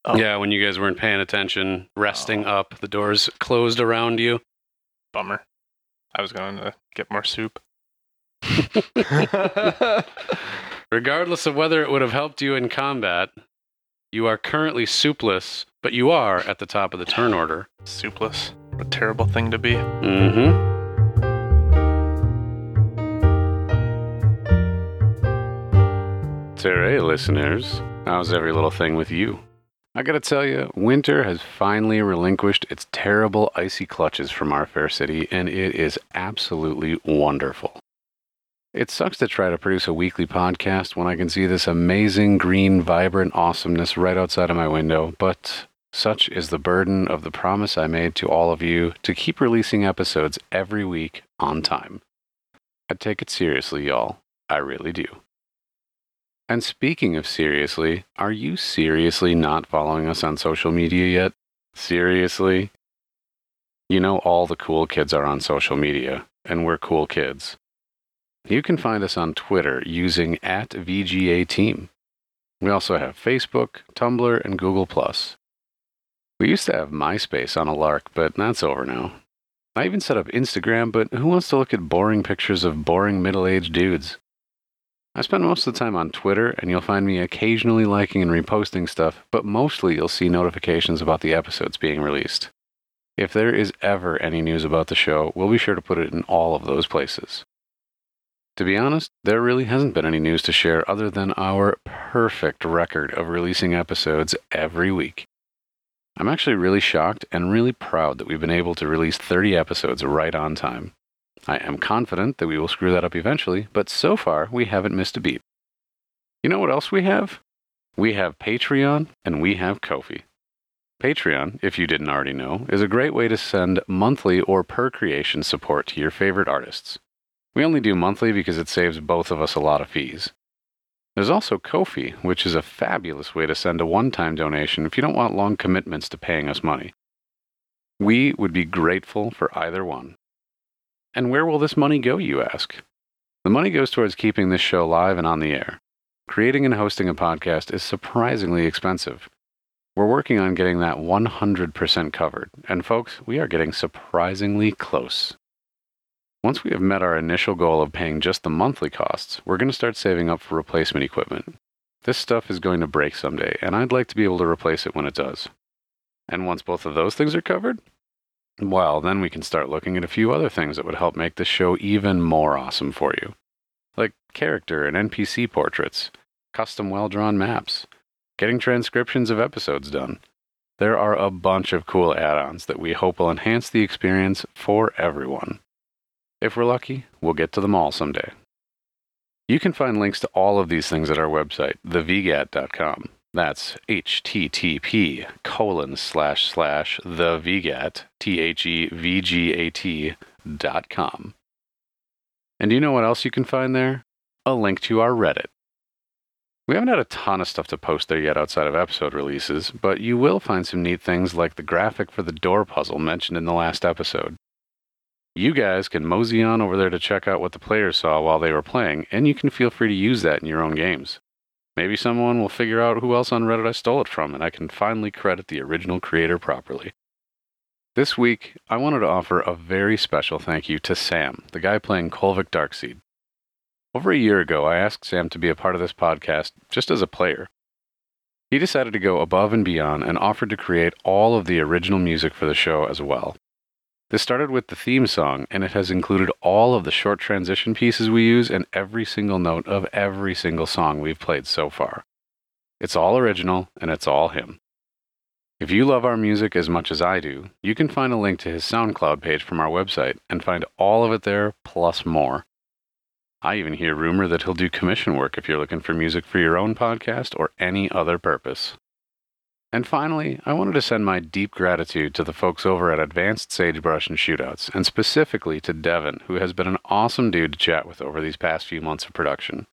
[SPEAKER 3] Oh.
[SPEAKER 5] Yeah, when you guys weren't paying attention, resting
[SPEAKER 3] Oh.
[SPEAKER 5] up, the doors closed around you.
[SPEAKER 3] Bummer. I was going to get more soup. (laughs) (laughs) (laughs)
[SPEAKER 5] Regardless of whether it would have helped you in combat, you are currently soupless, but you are at the top of the turn order.
[SPEAKER 3] Soupless. What a terrible thing to be.
[SPEAKER 5] Mm-hmm. Hey, listeners. How's every little thing with you? I gotta tell you, winter has finally relinquished its terrible icy clutches from our fair city, and it is absolutely wonderful. It sucks to try to produce a weekly podcast when I can see this amazing, green, vibrant awesomeness right outside of my window, but such is the burden of the promise I made to all of you to keep releasing episodes every week on time. I take it seriously, y'all. I really do. And speaking of seriously, are you seriously not following us on social media yet? Seriously? You know, all the cool kids are on social media, and we're cool kids. You can find us on Twitter using at VGA Team. We also have Facebook, Tumblr, and Google. We used to have MySpace on a lark, but that's over now. I even set up Instagram, but who wants to look at boring pictures of boring middle aged dudes? I spend most of the time on Twitter, and you'll find me occasionally liking and reposting stuff, but mostly you'll see notifications about the episodes being released. If there is ever any news about the show, we'll be sure to put it in all of those places. To be honest, there really hasn't been any news to share other than our perfect record of releasing episodes every week. I'm actually really shocked and really proud that we've been able to release 30 episodes right on time. I am confident that we will screw that up eventually, but so far we haven't missed a beat. You know what else we have? We have Patreon and we have Ko-fi. Patreon, if you didn't already know, is a great way to send monthly or per creation support to your favorite artists. We only do monthly because it saves both of us a lot of fees. There's also Ko-fi, which is a fabulous way to send a one time donation if you don't want long commitments to paying us money. We would be grateful for either one. And where will this money go, you ask? The money goes towards keeping this show live and on the air. Creating and hosting a podcast is surprisingly expensive. We're working on getting that 100% covered, and folks, we are getting surprisingly close. Once we have met our initial goal of paying just the monthly costs, we're going to start saving up for replacement equipment. This stuff is going to break someday, and I'd like to be able to replace it when it does. And once both of those things are covered, well, then we can start looking at a few other things that would help make this show even more awesome for you. Like character and NPC portraits, custom well drawn maps, getting transcriptions of episodes done. There are a bunch of cool add ons that we hope will enhance the experience for everyone. If we're lucky, we'll get to them all someday. You can find links to all of these things at our website, thevgat.com. That's http colon slash slash the VGAT, T H E V G A T dot com. And you know what else you can find there? A link to our Reddit. We haven't had a ton of stuff to post there yet outside of episode releases, but you will find some neat things like the graphic for the door puzzle mentioned in the last episode. You guys can mosey on over there to check out what the players saw while they were playing, and you can feel free to use that in your own games. Maybe someone will figure out who else on Reddit I stole it from, and I can finally credit the original creator properly. This week, I wanted to offer a very special thank you to Sam, the guy playing Kolvik Darkseed. Over a year ago, I asked Sam to be a part of this podcast just as a player. He decided to go above and beyond and offered to create all of the original music for the show as well. This started with the theme song, and it has included all of the short transition pieces we use and every single note of every single song we've played so far. It's all original, and it's all him. If you love our music as much as I do, you can find a link to his SoundCloud page from our website and find all of it there plus more. I even hear rumor that he'll do commission work if you're looking for music for your own podcast or any other purpose. And finally, I wanted to send my deep gratitude to the folks over at Advanced Sagebrush and Shootouts, and specifically to Devin, who has been an awesome dude to chat with over these past few months of production.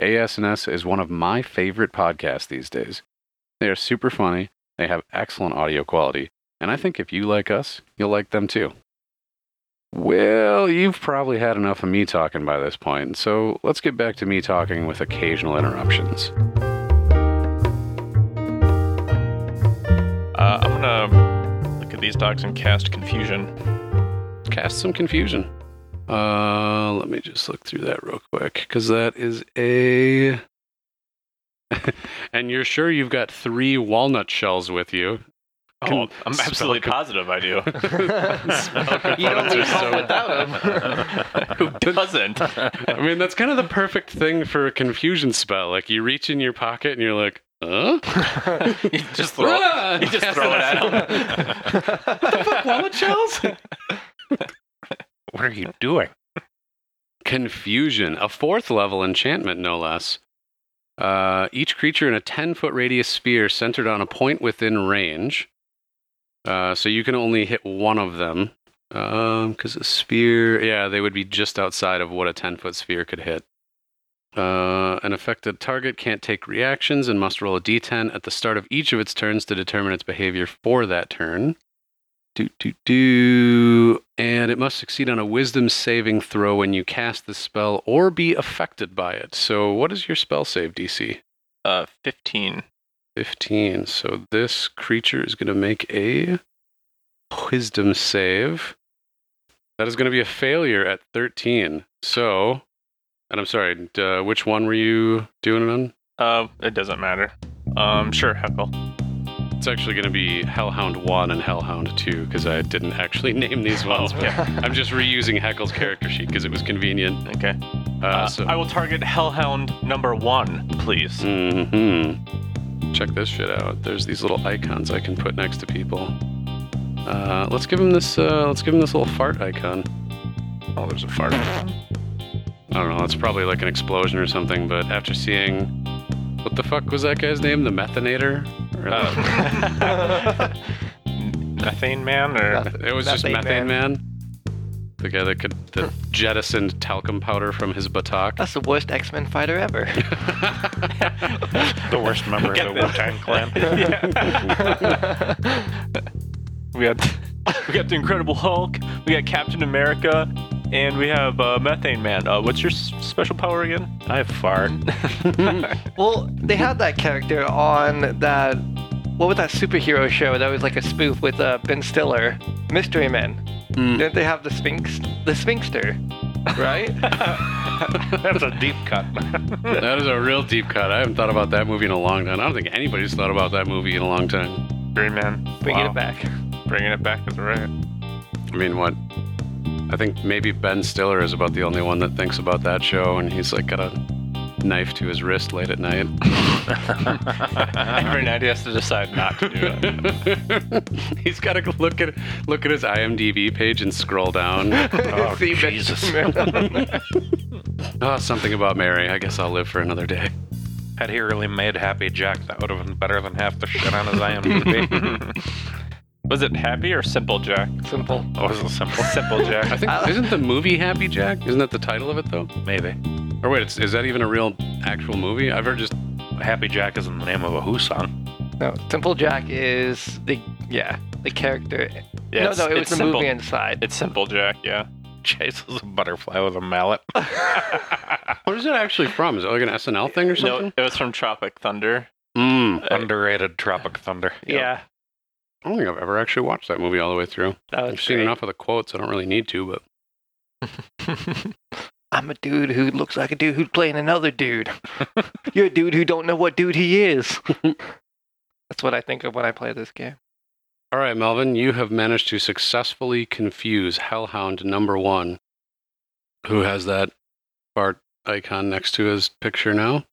[SPEAKER 5] AS&S is one of my favorite podcasts these days. They are super funny, they have excellent audio quality, and I think if you like us, you'll like them too. Well, you've probably had enough of me talking by this point, so let's get back to me talking with occasional interruptions.
[SPEAKER 3] Uh, I'm gonna look at these dogs and cast confusion.
[SPEAKER 5] cast some confusion. Uh, let me just look through that real quick because that is a. (laughs) and you're sure you've got three walnut shells with you?
[SPEAKER 3] Oh,
[SPEAKER 5] Can
[SPEAKER 3] I'm absolutely
[SPEAKER 5] con-
[SPEAKER 3] positive I do. (laughs) (laughs)
[SPEAKER 6] You don't leave home
[SPEAKER 3] so-
[SPEAKER 6] without
[SPEAKER 3] Who doesn't?
[SPEAKER 5] I mean, that's kind of the perfect thing for a confusion spell. Like you reach in your pocket and you're like, huh? (laughs)
[SPEAKER 3] you just throw it. You just throw it at him.
[SPEAKER 5] What the fuck, walnut shells?
[SPEAKER 4] What are you doing?
[SPEAKER 5] Confusion, a fourth level enchantment, no less. Uh, each creature in a 10 foot radius sphere centered on a point within range. Uh, so you can only hit one of them. Because a sphere, yeah, they would be just outside of what a 10 foot sphere could hit. Uh, an affected target can't take reactions and must roll a d10 at the start of each of its turns to determine its behavior for that turn. Do, do, do. And it must succeed on a wisdom saving throw when you cast the spell or be affected by it. So, what is your spell save DC?
[SPEAKER 3] Uh, 15.
[SPEAKER 5] 15. So, this creature is going to make a wisdom save. That is going to be a failure at 13. So, and I'm sorry, uh, which one were you doing it on?
[SPEAKER 3] Uh, it doesn't matter. Um, sure, heckle.
[SPEAKER 5] It's actually going to be Hellhound 1 and Hellhound 2 because I didn't actually (laughs) name these ones.
[SPEAKER 3] yeah. (laughs)
[SPEAKER 5] I'm just reusing Heckle's character sheet because it was convenient.
[SPEAKER 3] Okay.
[SPEAKER 5] Uh,
[SPEAKER 3] Uh,
[SPEAKER 5] so,
[SPEAKER 3] I will target Hellhound number one, please.
[SPEAKER 5] hmm check this shit out. There's these little icons I can put next to people. Uh, let's give him this. Uh, let's give him this little fart icon.
[SPEAKER 3] Oh, there's a fart.
[SPEAKER 5] I don't know. It's probably like an explosion or something. But after seeing, what the fuck was that guy's name? The Methanator? Or (laughs)
[SPEAKER 3] Methane Man or
[SPEAKER 5] it was just
[SPEAKER 6] Methane
[SPEAKER 5] Methane Man. The guy that could that hmm. jettisoned talcum powder from his buttock.
[SPEAKER 6] That's the worst X-Men fighter ever. (laughs)
[SPEAKER 4] The worst member of the Wu Tang Clan. (laughs)
[SPEAKER 3] we got we got the Incredible Hulk, we got Captain America, and we have uh, Methane Man. Uh, what's your s- special power again?
[SPEAKER 4] I fart. (laughs) (laughs)
[SPEAKER 6] well, they had that character on that. What was that superhero show that was like a spoof with uh, Ben Stiller, Mystery Men?
[SPEAKER 5] Mm.
[SPEAKER 6] Didn't they have the Sphinx, the Sphinxter, right? (laughs)
[SPEAKER 4] That's a deep cut.
[SPEAKER 5] That is a real deep cut. I haven't thought about that movie in a long time. I don't think anybody's thought about that movie in a long time.
[SPEAKER 3] Green Man.
[SPEAKER 6] Bringing
[SPEAKER 3] Wow.
[SPEAKER 6] it back.
[SPEAKER 3] Bringing it back is right.
[SPEAKER 5] I mean, what? I think maybe Ben Stiller is about the only one that thinks about that show, and he's like got a knife to his wrist late at night.
[SPEAKER 3] Every night he has to decide not to do it. (laughs)
[SPEAKER 5] he's got to look at look at his IMDb page and scroll down.
[SPEAKER 4] Oh, (laughs) Jesus. (laughs)
[SPEAKER 5] oh, something about Mary. I guess I'll live for another day.
[SPEAKER 4] Had he really made Happy Jack, that would have been better than half the shit on his IMDb.
[SPEAKER 3] Was it Happy or Simple Jack?
[SPEAKER 6] Simple.
[SPEAKER 4] oh, was it simple?
[SPEAKER 3] Simple Jack.
[SPEAKER 5] I think (laughs) isn't the movie Happy Jack? Isn't that the title of it though?
[SPEAKER 4] Maybe.
[SPEAKER 5] Or wait, it's, is that even a real actual movie? I've heard just
[SPEAKER 4] Happy Jack isn't the name of a Who song.
[SPEAKER 6] No, Simple Jack is the yeah the character.
[SPEAKER 3] Yeah,
[SPEAKER 6] no,
[SPEAKER 3] it's-
[SPEAKER 6] no, it was the
[SPEAKER 3] simple.
[SPEAKER 6] movie inside.
[SPEAKER 3] It's Simple Jack, yeah. (laughs)
[SPEAKER 4] chases a butterfly with a mallet. (laughs)
[SPEAKER 5] what is it actually from? Is it like an SNL thing or something?
[SPEAKER 3] No, it was from Tropic Thunder.
[SPEAKER 5] Mm,
[SPEAKER 4] Underrated Tropic Thunder.
[SPEAKER 6] yeah,
[SPEAKER 5] I don't think I've ever actually watched that movie all the way through. I've seen enough of the quotes. I don't really need to, but (laughs)
[SPEAKER 6] I'm a dude who looks like a dude who's playing another dude. (laughs) You're a dude who don't know what dude he is. (laughs) That's what I think of when I play this game.
[SPEAKER 5] All right, Melvin, you have managed to successfully confuse Hellhound number one, who has that Bart icon next to his picture now.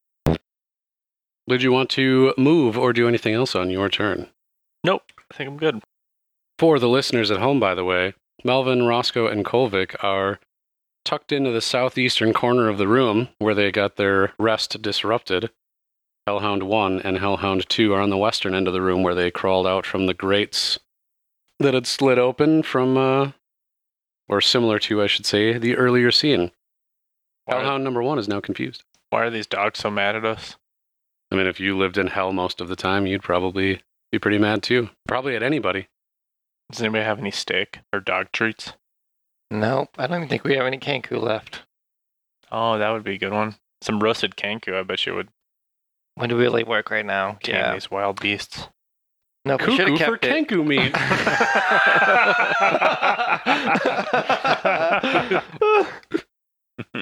[SPEAKER 5] Did you want to move or do anything else on your turn?
[SPEAKER 3] Nope, I think I'm good.
[SPEAKER 5] For the listeners at home, by the way, Melvin, Roscoe, and Kolvik are tucked into the southeastern corner of the room where they got their rest disrupted. Hellhound 1 and Hellhound 2 are on the western end of the room where they crawled out from the grates that had slid open from, uh, or similar to, I should say, the earlier scene.
[SPEAKER 3] Why,
[SPEAKER 5] Hellhound number 1 is now confused.
[SPEAKER 3] why are these dogs so mad at us?
[SPEAKER 5] I mean, if you lived in hell most of the time, you'd probably be pretty mad too. Probably at anybody.
[SPEAKER 3] Does anybody have any steak or dog treats?
[SPEAKER 6] Nope, I don't even think we have any Kenku left.
[SPEAKER 3] Oh, that would be a good one. Some roasted kenku, I bet you would
[SPEAKER 6] Would really work right now.
[SPEAKER 3] tame
[SPEAKER 6] Yeah.
[SPEAKER 3] these wild beasts.
[SPEAKER 6] No, we should
[SPEAKER 5] Cuckoo
[SPEAKER 6] have
[SPEAKER 5] for
[SPEAKER 6] kept it.
[SPEAKER 5] Kenku meat. (laughs) (laughs)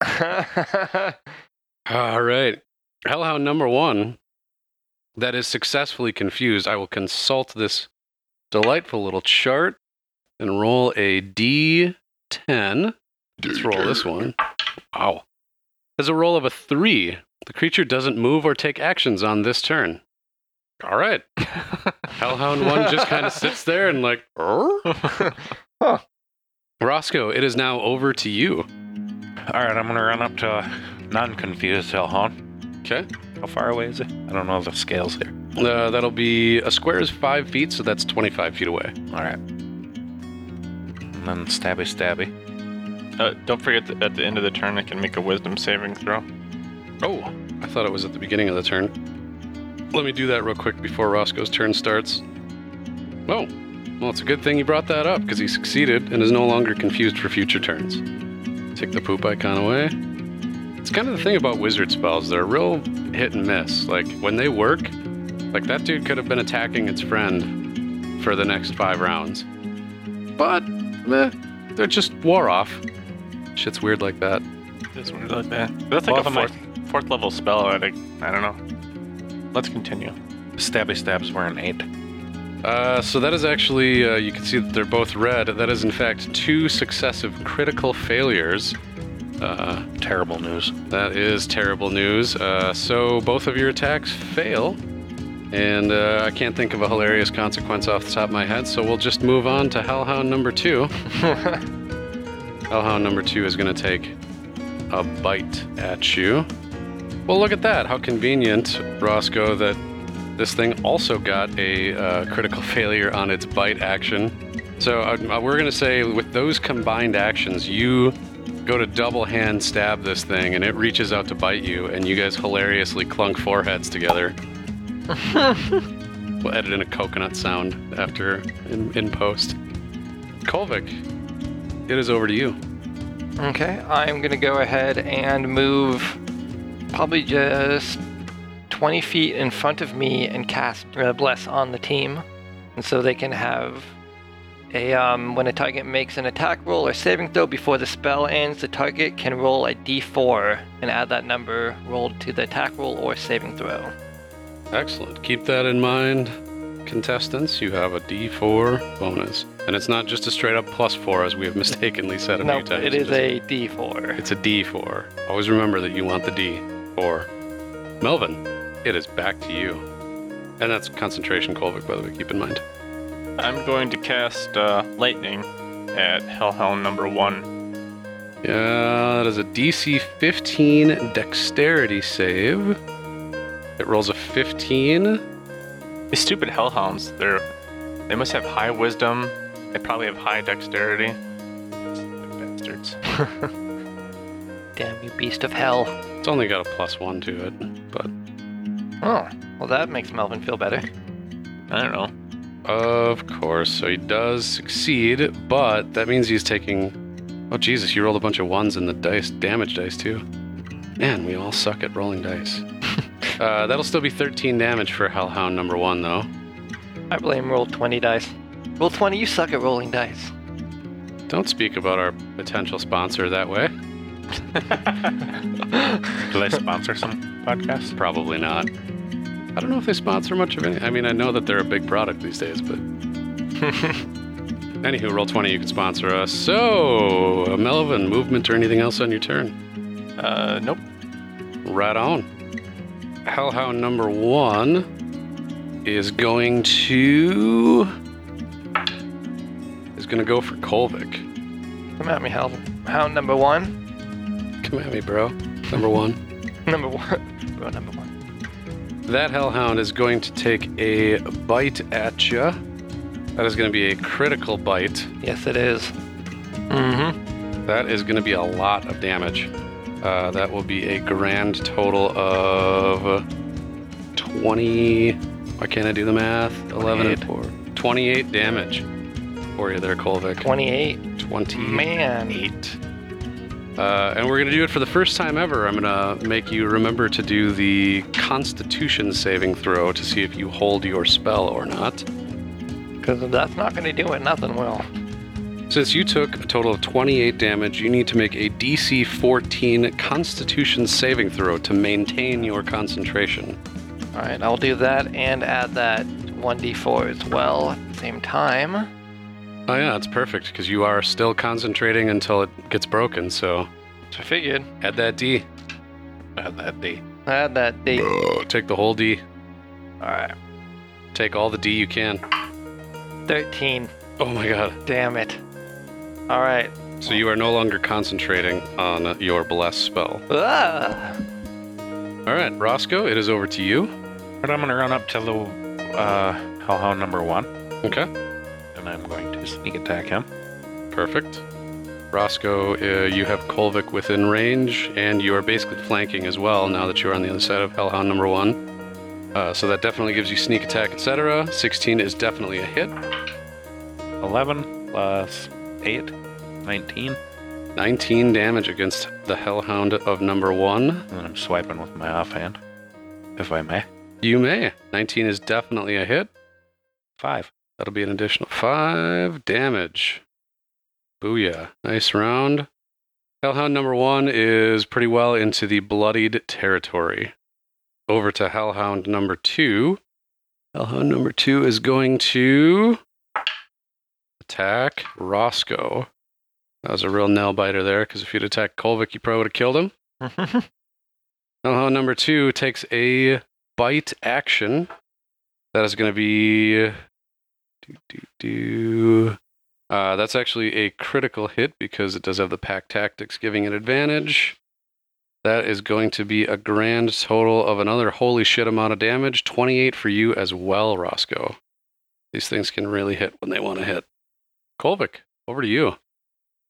[SPEAKER 5] (laughs) All right. Hellhound number one that is successfully confused. I will consult this delightful little chart and roll a d10. Let's roll this one. Wow. As a roll of a three, the creature doesn't move or take actions on this turn. All right. (laughs) Hellhound one just kind of (laughs) sits there and like, (laughs) "Arr?" Roscoe, it is now over to you.
[SPEAKER 4] All right, I'm gonna run up to non-confused Hellhound.
[SPEAKER 5] Okay.
[SPEAKER 4] How far away is it? I don't know the scales here.
[SPEAKER 5] Uh, that'll be a square is five feet, so that's 25 feet away.
[SPEAKER 4] All right. And then stabby stabby.
[SPEAKER 3] Uh, don't forget that at the end of the turn, I can make a wisdom saving throw.
[SPEAKER 5] Oh, I thought it was at the beginning of the turn. Let me do that real quick before Roscoe's turn starts. Oh, well, it's a good thing you brought that up because he succeeded and is no longer confused for future turns. Take the poop icon away. It's kind of the thing about wizard spells, they're real hit and miss. Like, when they work, like that dude could have been attacking its friend for the next five rounds. But, eh, they just wore off. Shit's weird like that.
[SPEAKER 3] It's weird like that. That's like
[SPEAKER 4] Well,
[SPEAKER 3] a
[SPEAKER 4] my-
[SPEAKER 3] fourth, fourth level spell. I think. I don't know. Let's continue.
[SPEAKER 4] Stabby stabs were an eight.
[SPEAKER 5] Uh, so that is actually, uh, you can see that they're both red. That is, in fact, two successive critical failures. Uh,
[SPEAKER 4] Terrible news.
[SPEAKER 5] that is terrible news. Uh, so both of your attacks fail. And uh, I can't think of a hilarious consequence off the top of my head, so we'll just move on to Hellhound number two. (laughs) Hellhound number two is going to take a bite at you. Well, look at that. How convenient, Roscoe, that this thing also got a uh, critical (laughs) failure on its bite action. So uh, we're going to say with those combined actions, you go to double hand stab this thing and it reaches out to bite you, and you guys hilariously clunk foreheads together. (laughs) we'll edit in a coconut sound after in, in post. Kolvik, it is over to you.
[SPEAKER 6] Okay, I'm gonna go ahead and move probably just 20 feet in front of me and cast uh, Bless on the team. And so they can have a, um, when a target makes an attack roll or saving throw before the spell ends, the target can roll a d4 and add that number rolled to the attack roll or saving throw.
[SPEAKER 5] Excellent. Keep that in mind, contestants. You have a D4 bonus, and it's not just a straight up plus four, as we have (laughs) mistakenly said a
[SPEAKER 6] No,
[SPEAKER 5] few times.
[SPEAKER 6] it is a d4.
[SPEAKER 5] It's a D4. Always remember that you want the D4. Melvin, it is back to you. And that's concentration, Kolvik, by the way. Keep in mind.
[SPEAKER 3] I'm going to cast uh, lightning at Hellhound number one.
[SPEAKER 5] Yeah, that is a DC 15 dexterity save. It rolls a 15.
[SPEAKER 3] These stupid hellhounds, they're they must have high wisdom. They probably have high dexterity. Stupid bastards. (laughs)
[SPEAKER 6] Damn you, beast of hell.
[SPEAKER 5] It's only got a plus one to it, but
[SPEAKER 6] Oh, well, that makes Melvin feel better.
[SPEAKER 3] I don't know.
[SPEAKER 5] Of course. So he does succeed, but that means he's taking. Oh, Jesus, you rolled a bunch of ones in the dice, damage dice, too. Man, we all suck at rolling dice. (laughs) uh, that'll still be 13 damage for Hellhound number one, though.
[SPEAKER 6] I blame Roll20 dice. Roll20, you suck at rolling dice.
[SPEAKER 5] Don't speak about our potential sponsor that way. (laughs)
[SPEAKER 4] Do they sponsor some podcasts?
[SPEAKER 5] Probably not. I don't know if they sponsor much of any. I mean, I know that they're a big product these days, but. (laughs) Anywho, Roll20, you can sponsor us. So, uh, Melvin, movement or anything else on your turn?
[SPEAKER 3] Uh, nope.
[SPEAKER 5] Right on. Hellhound number one is going to is going to go for Kolvik.
[SPEAKER 6] Come at me, Hellhound number one.
[SPEAKER 5] Come at me, bro. Number one. (laughs)
[SPEAKER 6] Number one. Row number one.
[SPEAKER 5] That Hellhound is going to take a bite at you. That is going to be a critical bite.
[SPEAKER 6] Yes, it is. Mm-hmm.
[SPEAKER 5] That is going to be a lot of damage. Uh, that will be a grand total of 20. Why can't I do the math? 11 and 4. 28 damage for you there, Kolvik.
[SPEAKER 6] 28.
[SPEAKER 5] 28.
[SPEAKER 6] Man.
[SPEAKER 5] Uh, and we're going to do it for the first time ever. I'm going to make you remember to do the Constitution saving throw to see if you hold your spell or not.
[SPEAKER 6] Because if that's not going to do it, nothing will.
[SPEAKER 5] Since you took a total of 28 damage, you need to make a DC 14 Constitution saving throw to maintain your concentration.
[SPEAKER 6] All right, I'll do that and add that 1d4 as well at the same time.
[SPEAKER 5] Oh, yeah, it's perfect because you are still concentrating until it gets broken. So
[SPEAKER 6] So I figured.
[SPEAKER 5] add that D.
[SPEAKER 4] Add that D.
[SPEAKER 6] Add that d.
[SPEAKER 5] Take the whole D.
[SPEAKER 6] All right.
[SPEAKER 5] Take all the D you can.
[SPEAKER 6] 13.
[SPEAKER 5] Oh my god.
[SPEAKER 6] Damn it. All right.
[SPEAKER 5] So you are no longer concentrating on your bless spell.
[SPEAKER 6] Ah!
[SPEAKER 5] All right, Roscoe, it is over to you.
[SPEAKER 4] But I'm gonna run up to the uh, Hellhound number one,
[SPEAKER 5] Okay,
[SPEAKER 4] and I'm going to sneak attack him.
[SPEAKER 5] perfect. Roscoe, uh, you have Kolvik within range, and you are basically flanking as well now that you're on the other side of Hellhound number one. Uh, so that definitely gives you sneak attack, etc. 16 is definitely a hit.
[SPEAKER 4] 11 plus 8, 19.
[SPEAKER 5] 19 damage against the Hellhound of number one.
[SPEAKER 4] And then I'm swiping with my offhand, if I may.
[SPEAKER 5] You may. 19 is definitely a hit.
[SPEAKER 4] 5.
[SPEAKER 5] That'll be an additional 5 damage. Booyah. Nice round. Hellhound number one is pretty well into the bloodied territory. Over to Hellhound number two. Hellhound number two is going to attack Roscoe. That was a real nail biter there, because if you'd attacked Kolvik, you probably would have killed him. (laughs) Hellhound number two takes a bite action That is going to be. Do, do, do. Uh, that's actually a critical hit because it does have the pack tactics giving it advantage. That is going to be a grand total of another holy shit amount of damage. 28 for you as well, Roscoe. These things can really hit when they want to hit. Kolvik, over to you.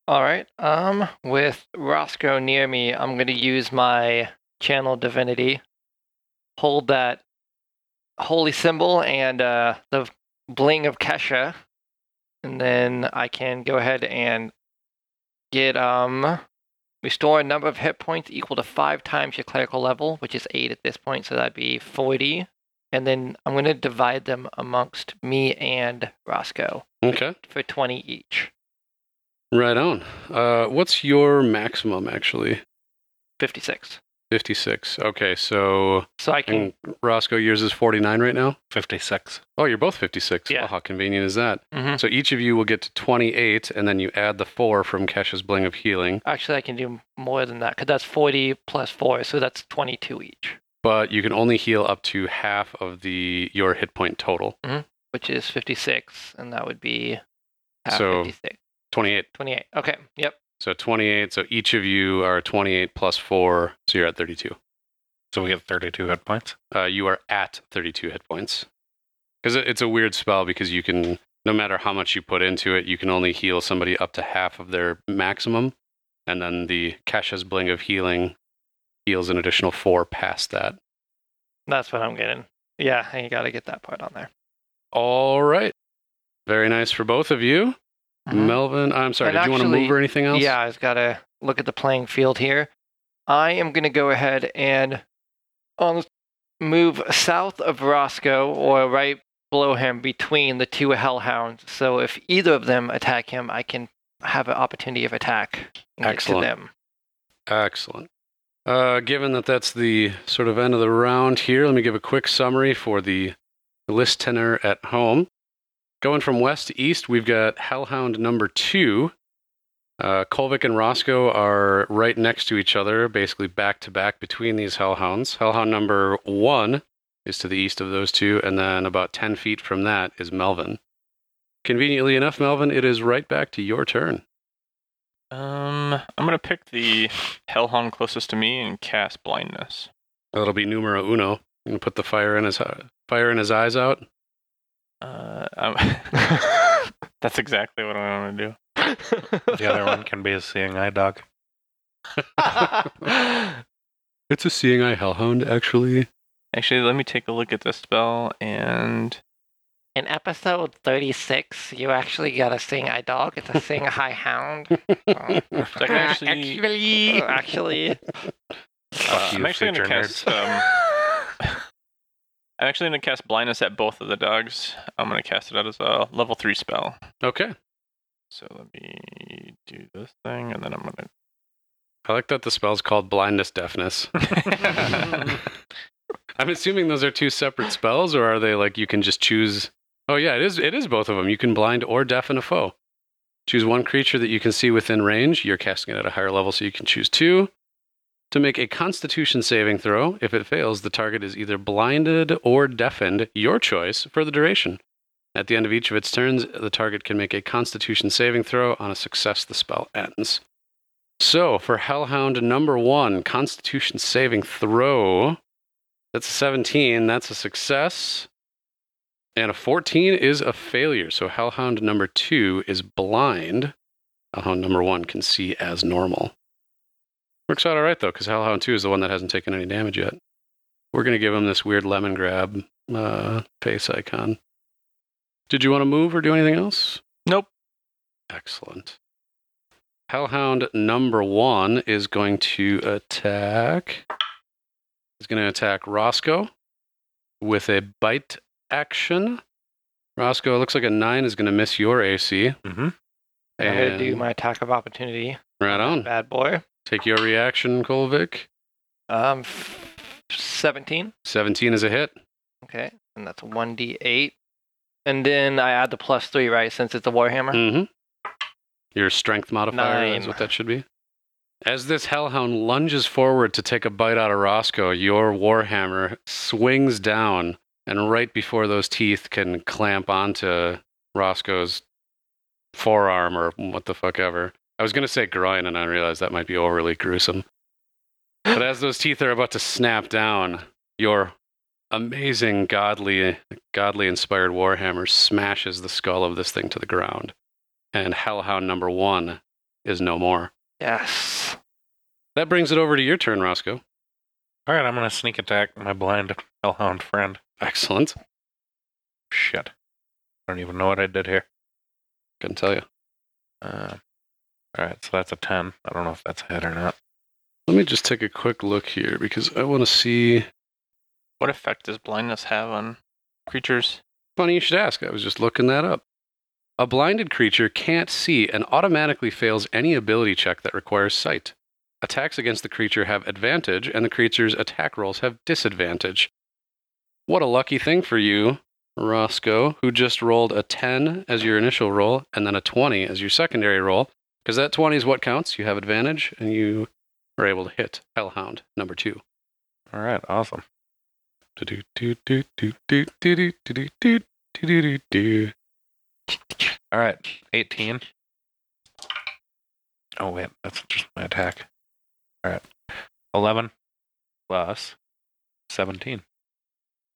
[SPEAKER 6] All right. Um, with Roscoe near me, I'm gonna use my channel divinity, hold that holy symbol and uh, the bling of Kesha, and then I can go ahead and get um restore a number of hit points equal to five times your clerical level, which is eight at this point, so that'd be forty. And then I'm gonna divide them amongst me and Roscoe
[SPEAKER 5] Okay.
[SPEAKER 6] for twenty each.
[SPEAKER 5] Right on. Uh, what's your maximum, actually?
[SPEAKER 6] Fifty-six.
[SPEAKER 5] 56. Okay, so
[SPEAKER 6] So I can.
[SPEAKER 5] and Roscoe, yours is 49 right now?
[SPEAKER 4] 56.
[SPEAKER 5] Oh, you're both 56.
[SPEAKER 6] Yeah.
[SPEAKER 5] Oh, how convenient is that?
[SPEAKER 6] Mhm.
[SPEAKER 5] So each of you will get to 28, and then you add the 4 from Kesha's Bling of Healing.
[SPEAKER 6] Actually, I can do more than that because that's 40 plus 4, so that's 22 each,
[SPEAKER 5] But you can only heal up to half of the your hit point total.
[SPEAKER 6] which is 56, and that would be half
[SPEAKER 5] So-
[SPEAKER 6] 56.
[SPEAKER 5] 28.
[SPEAKER 6] 28. Okay, yep.
[SPEAKER 5] So 28. So each of you are 28 plus 4. So you're at 32.
[SPEAKER 4] So we get 32 hit points.
[SPEAKER 5] Uh, you are at 32 hit points. Because it's a weird spell because you can, no matter how much you put into it, you can only heal somebody up to half of their maximum. And then the Kesha's Bling of Healing heals an additional 4 past that.
[SPEAKER 6] That's what I'm getting. Yeah, you got to get that part on there.
[SPEAKER 5] All right. Very nice for both of you.
[SPEAKER 6] Mhm.
[SPEAKER 5] Melvin, I'm sorry,
[SPEAKER 6] And
[SPEAKER 5] did you want to move or anything else?
[SPEAKER 6] Yeah, I just got to look at the playing field here. I am going to go ahead and move south of Roscoe or right below him between the two hellhounds. So if either of them attack him, I can have an opportunity of attack
[SPEAKER 5] Excellent.
[SPEAKER 6] to them.
[SPEAKER 5] Excellent. Uh, given that that's the sort of end of the round here, let me give a quick summary for the listener at home. Going from west to east, we've got Hellhound number two. Uh, Kolvik and Roscoe are right next to each other, basically back to back between these Hellhounds. Hellhound number one is to the east of those two, and then about 10 feet from that is Melvin. Conveniently enough, Melvin, it is right back to your turn.
[SPEAKER 3] Um, I'm gonna pick the Hellhound closest to me and cast blindness.
[SPEAKER 5] That'll be numero uno. Can put the fire in his fire in his eyes out.
[SPEAKER 3] Uh, um, (laughs) (laughs) that's exactly what I want to do.
[SPEAKER 4] The other one can be a seeing eye dog. (laughs)
[SPEAKER 5] It's a seeing eye hellhound, actually.
[SPEAKER 3] Actually, let me take a look at this spell and
[SPEAKER 6] In episode 36, you actually got a seeing eye dog. It's a seeing eye hound.
[SPEAKER 3] I can actually-
[SPEAKER 6] actually, actually,
[SPEAKER 3] uh, I'm actually gonna cast. Um, I'm actually gonna cast blindness at both of the dogs. I'm gonna cast it out as a level three spell.
[SPEAKER 5] Okay.
[SPEAKER 3] So let me do this thing, and then I'm gonna.
[SPEAKER 5] I like that the spell's called blindness deafness. (laughs) (laughs) I'm assuming those are two separate spells, or are they like you can just choose? Oh yeah, it is. It is both of them. You can blind or deafen a foe. Choose one creature that you can see within range. You're casting it at a higher level, so you can choose two. To make a Constitution saving throw, if it fails, the target is either blinded or deafened, your choice, for the duration. At the end of each of its turns, the target can make a Constitution saving throw. On a success, the spell ends. So, for Hellhound number one, Constitution saving throw. That's a 17. That's a success. And a 14 is a failure. So, Hellhound number two is blind. Hellhound number one can see as normal. Works out all right, though, because Hellhound 2 is the one that hasn't taken any damage yet. We're going to give him this weird lemon grab uh, face icon. Did you want to move or do anything else?
[SPEAKER 3] Nope.
[SPEAKER 5] Excellent. Hellhound number one is going to attack. He's going to attack Roscoe with a bite action. Roscoe, it looks like a nine is going to miss your AC.
[SPEAKER 4] Mm-hmm.
[SPEAKER 6] I'm gonna do my attack of opportunity.
[SPEAKER 5] Right on.
[SPEAKER 6] Bad boy.
[SPEAKER 5] Take your reaction, Kolvik.
[SPEAKER 6] Um, f- 17.
[SPEAKER 5] 17 is a hit.
[SPEAKER 6] Okay, and that's 1d8. And then I add the plus three, right? Since it's a warhammer.
[SPEAKER 5] Mm-hmm. Your strength modifier is what that should be. As this hellhound lunges forward to take a bite out of Roscoe, your warhammer swings down and right before those teeth can clamp onto Roscoe's forearm or what the fuck ever. I was going to say groin, and I realized that might be overly gruesome. But as those teeth are about to snap down, your amazing, godly, godly inspired warhammer smashes the skull of this thing to the ground, and Hellhound number one is no more.
[SPEAKER 6] Yes.
[SPEAKER 5] That brings it over to your turn, Roscoe.
[SPEAKER 4] All right, I'm gonna sneak attack my blind hellhound friend.
[SPEAKER 5] Excellent.
[SPEAKER 4] Shit. I don't even know what I did here.
[SPEAKER 5] Couldn't tell you.
[SPEAKER 4] Uh, all right, so that's a 10. I don't know if that's a hit or not.
[SPEAKER 5] Let me just take a quick look here because I want to see.
[SPEAKER 3] What effect does blindness have on creatures?
[SPEAKER 5] Funny you should ask. I was just looking that up. A blinded creature can't see and automatically fails any ability check that requires sight. Attacks against the creature have advantage, and the creature's attack rolls have disadvantage. What a lucky thing for you, Roscoe, who just rolled a 10 as your initial roll and then a 20 as your secondary roll, because that 20 is what counts. You have advantage and you are able to hit Hellhound number two.
[SPEAKER 4] All right, awesome. All right, 18. Oh, wait, that's just my attack. All right, 11 plus 17.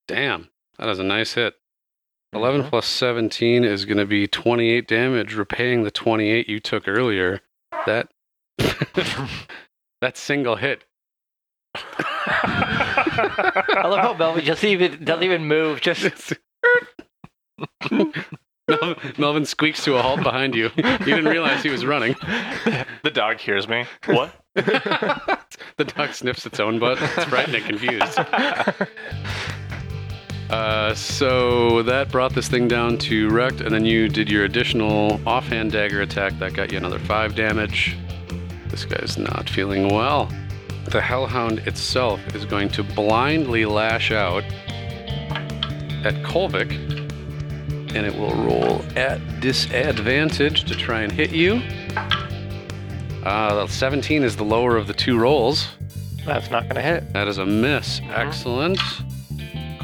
[SPEAKER 5] Damn, that is a nice hit. 11
[SPEAKER 4] Mhm.
[SPEAKER 5] plus 17 is going to be 28 damage, repaying the 28 you took earlier. That (laughs) that single hit. (laughs)
[SPEAKER 6] I love how Melvin just even doesn't even move. Just
[SPEAKER 5] Melvin, Melvin squeaks to a halt behind you. You didn't realize he was running.
[SPEAKER 3] the dog hears me. What? (laughs)
[SPEAKER 5] the dog sniffs its own butt. It's frightened and confused. Uh, so that brought this thing down to wrecked, and then you did your additional offhand dagger attack. That got you another five damage. This guy's not feeling well. The Hellhound itself is going to blindly lash out at Kolvik, and it will roll at disadvantage to try and hit you. Uh, 17 is the lower of the two rolls.
[SPEAKER 6] that's not gonna hit.
[SPEAKER 5] That is a miss. Excellent.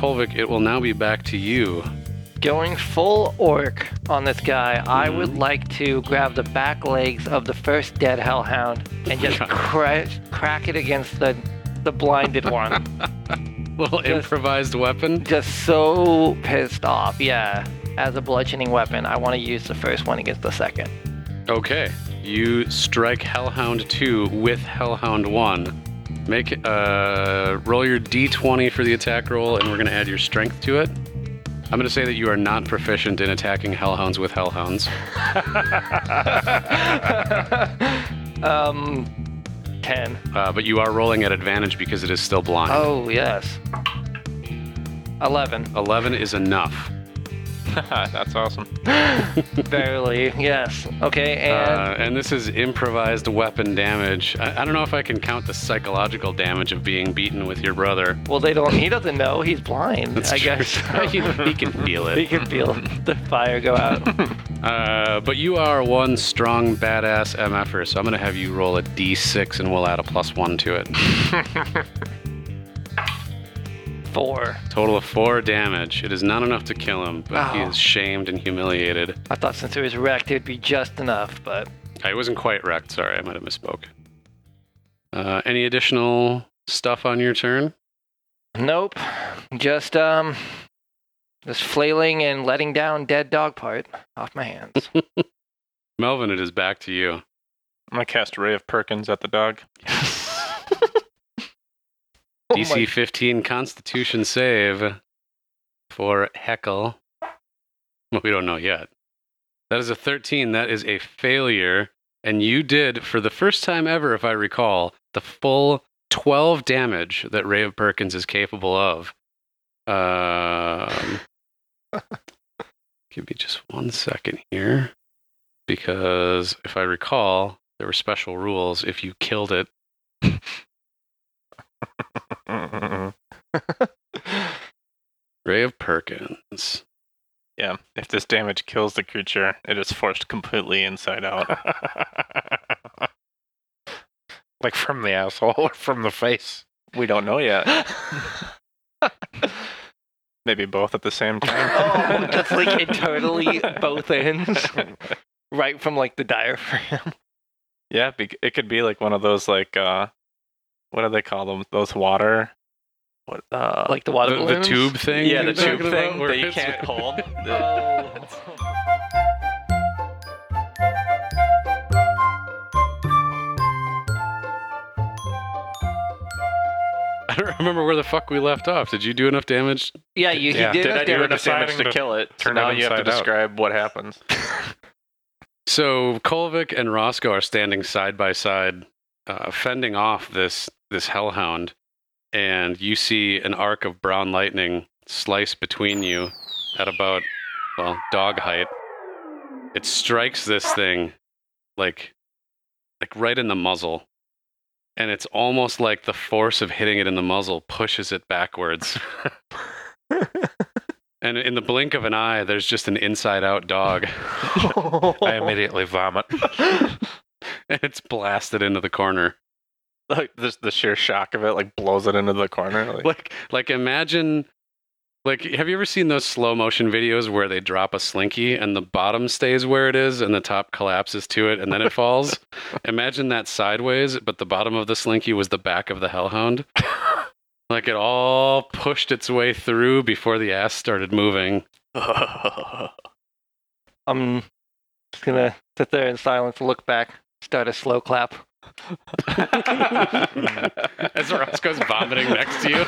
[SPEAKER 5] Kolvik, it will now be back to you.
[SPEAKER 6] Going full orc on this guy, I mm-hmm. would like to grab the back legs of the first dead hellhound and just cra- crack it against the the blinded (laughs) one.
[SPEAKER 5] Little
[SPEAKER 6] Yes.
[SPEAKER 5] improvised weapon.
[SPEAKER 6] just so pissed off. Yeah, as a bludgeoning weapon, I want to use the first one against the second.
[SPEAKER 5] Okay. You strike Hellhound 2 with Hellhound 1. Make uh roll your d20 for the attack roll and we're going to add your strength to it. I'm going to say that you are not proficient in attacking hellhounds with hellhounds. (laughs)
[SPEAKER 6] um, ten.
[SPEAKER 5] Uh, but you are rolling at advantage because it is still blind.
[SPEAKER 6] Oh yes. Eleven.
[SPEAKER 5] 11 is enough. (laughs)
[SPEAKER 3] That's awesome. (laughs)
[SPEAKER 6] Barely. Yes. Okay. And
[SPEAKER 5] Uh, and this is improvised weapon damage. I, I don't know if I can count the psychological damage of being beaten with your brother.
[SPEAKER 6] well, they don't. He doesn't know. He's blind.
[SPEAKER 5] That's
[SPEAKER 6] I
[SPEAKER 5] true.
[SPEAKER 6] guess. (laughs)
[SPEAKER 5] he, he can feel it.
[SPEAKER 6] he can feel the fire go out.
[SPEAKER 5] Uh, but you are one strong, badass MFer, so I'm going to have you roll a d6 and we'll add a plus one to it.
[SPEAKER 6] Four.
[SPEAKER 5] Total of four damage. It is not enough to kill him, but he
[SPEAKER 6] Oh.
[SPEAKER 5] is shamed and humiliated.
[SPEAKER 6] I thought since it was wrecked, it'd be just enough, but
[SPEAKER 5] I wasn't quite wrecked. Sorry, I might have misspoke. Uh, any additional stuff on your turn?
[SPEAKER 6] nope. Just um, just flailing and letting down dead dog part off my hands. (laughs) (laughs)
[SPEAKER 5] Melvin, it is back to you.
[SPEAKER 3] I'm gonna cast Ray of Perkins at the dog. (laughs)
[SPEAKER 6] Oh
[SPEAKER 5] DC
[SPEAKER 6] my-
[SPEAKER 5] 15 Constitution save for Heckle. Well, we don't know yet. That is a 13. That is a failure. And you did, for the first time ever, if I recall, the full 12 damage that Ray of Perkins is capable of. Um, (laughs) give me just one second here. Because if I recall, there were special rules if you killed it (laughs) (laughs) Ray of Perkins.
[SPEAKER 3] Yeah. If this damage kills the creature, it is forced completely inside out. (laughs)
[SPEAKER 4] Like from the asshole or from the face.
[SPEAKER 3] we don't know yet. (laughs) Maybe both at the same time.
[SPEAKER 6] Oh,
[SPEAKER 3] time.
[SPEAKER 6] just like internally both ends, right from like the diaphragm.
[SPEAKER 3] yeah, it could be like one of those like uh, what do they call them? Those water. What uh,
[SPEAKER 6] Like the water
[SPEAKER 5] The, the tube thing?
[SPEAKER 3] yeah, the tube thing
[SPEAKER 5] where
[SPEAKER 3] that you can't hold. (laughs)
[SPEAKER 5] I don't remember where the fuck we left off. Did you do enough damage?
[SPEAKER 6] Yeah, you
[SPEAKER 4] Yeah.
[SPEAKER 6] he did.
[SPEAKER 3] Did I
[SPEAKER 6] it
[SPEAKER 3] do enough damage to
[SPEAKER 4] to
[SPEAKER 3] kill it? So
[SPEAKER 4] turn
[SPEAKER 3] now you have to
[SPEAKER 4] inside out.
[SPEAKER 3] describe what happens. (laughs)
[SPEAKER 5] So Kolvik and Roscoe are standing side by side, uh, fending off this this hellhound, and you see an arc of brown lightning slice between you at about well dog height. It strikes this thing like like right in the muzzle, and it's almost like the force of hitting it in the muzzle pushes it backwards. (laughs) and in the blink of an eye, there's just an inside out dog. (laughs) (laughs)
[SPEAKER 4] I immediately vomit.
[SPEAKER 5] and it's blasted into the corner.
[SPEAKER 3] Like this, the sheer shock of it, like blows it into the corner. Like,
[SPEAKER 5] Like, like imagine, like, have you ever seen those slow motion videos where they drop a slinky and the bottom stays where it is and the top collapses to it and then it falls? (laughs) imagine that sideways, but the bottom of the slinky was the back of the hellhound. (laughs) like it all pushed its way through before the ass started moving. (laughs)
[SPEAKER 6] I'm just gonna sit there in silence, look back, start a slow clap.
[SPEAKER 5] As Roscoe's vomiting next to you.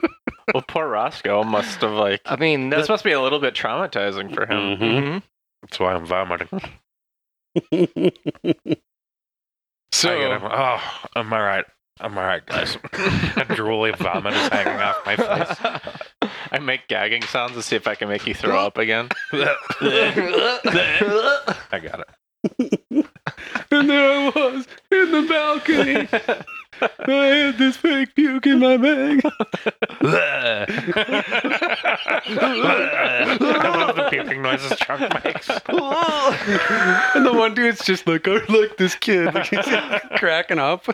[SPEAKER 5] (laughs)
[SPEAKER 3] well, poor Roscoe must have like.
[SPEAKER 6] I mean,
[SPEAKER 3] This must be a little bit traumatizing for him.
[SPEAKER 5] Mhm.
[SPEAKER 6] Mhm.
[SPEAKER 4] That's why I'm vomiting. (laughs)
[SPEAKER 5] so,
[SPEAKER 4] I get. Oh, I'm all right. I'm all right, guys. (laughs) A drooly vomit is hanging off my face.
[SPEAKER 3] I make gagging sounds to see if I can make you throw up again.
[SPEAKER 4] I got it.
[SPEAKER 5] And there I was in the balcony. I had this fake puke in my bag.
[SPEAKER 4] that was the puking noises Chuck makes.
[SPEAKER 5] and the one dude's just like, oh, look, this kid. Like, he's cracking up.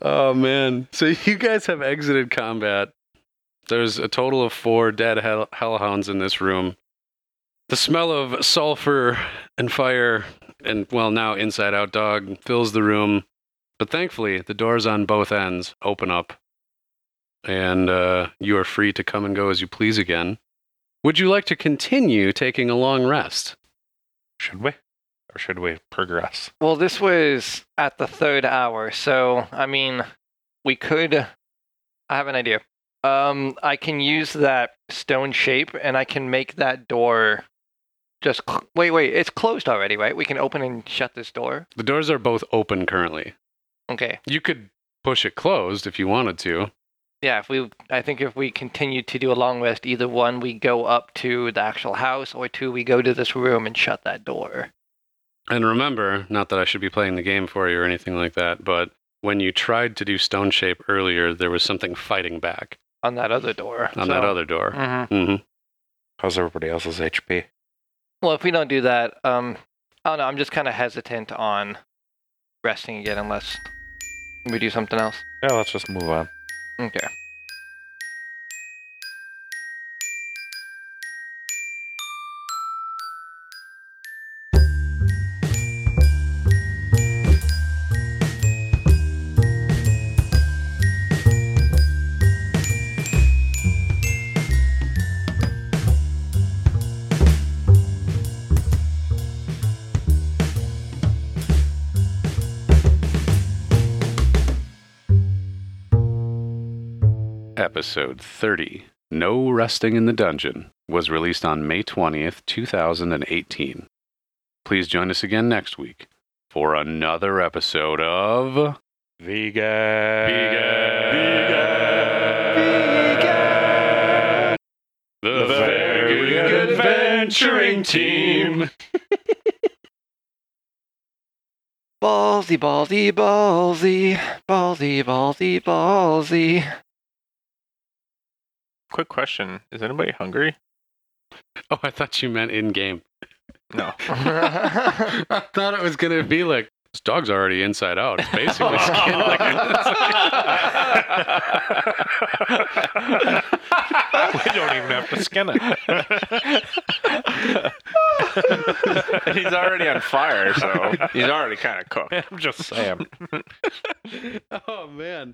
[SPEAKER 5] Oh, man. So you guys have exited combat. There's a total of four dead hell- hellhounds in this room. The smell of sulfur and fire and, well, now inside out dog fills the room. But thankfully, the doors on both ends open up. And uh, you are free to come and go as you please again. Would you like to continue taking a long rest?
[SPEAKER 4] Should we? Or should we progress?
[SPEAKER 6] well, this was at the third hour, so I mean, we could. I have an idea. Um, I can use that stone shape, and I can make that door. Just cl- wait, wait. It's closed already, right? We can open and shut this door.
[SPEAKER 5] The doors are both open currently.
[SPEAKER 6] Okay.
[SPEAKER 5] You could push it closed if you wanted to.
[SPEAKER 6] Yeah, if we, I think if we continue to do a long rest, either one, we go up to the actual house, or two, we go to this room and shut that door.
[SPEAKER 5] And remember, not that I should be playing the game for you or anything like that, but when you tried to do stone shape earlier, there was something fighting back
[SPEAKER 6] On that other door.
[SPEAKER 5] on that other door.
[SPEAKER 6] Mm-hmm.
[SPEAKER 5] Mm-hmm.
[SPEAKER 4] How's everybody else's HP?
[SPEAKER 6] Well, if we don't do that, um, I don't know. I'm just kind of hesitant on resting again unless we do something else.
[SPEAKER 4] Yeah, let's just move on.
[SPEAKER 6] Okay.
[SPEAKER 5] Episode 30 No Resting in the Dungeon was released on May 20th, 2018. Please join us again next week for another episode of.
[SPEAKER 4] Vegan.
[SPEAKER 5] Vegan, Vegan, Vegan, The,
[SPEAKER 4] Very Good Adventuring
[SPEAKER 5] Team.
[SPEAKER 6] Ballsy, ballsy, ballsy, ballsy, ballsy, ballsy.
[SPEAKER 3] Quick question: Is anybody hungry?
[SPEAKER 5] Oh, I thought you meant in game.
[SPEAKER 3] No. (laughs)
[SPEAKER 5] I thought it was going to be like, this dog's already inside out. It's basically (laughs) skin like (laughs) we don't even have
[SPEAKER 3] to skin it. he's already on fire, so he's already kind of cooked.
[SPEAKER 4] I'm just saying.
[SPEAKER 5] oh man.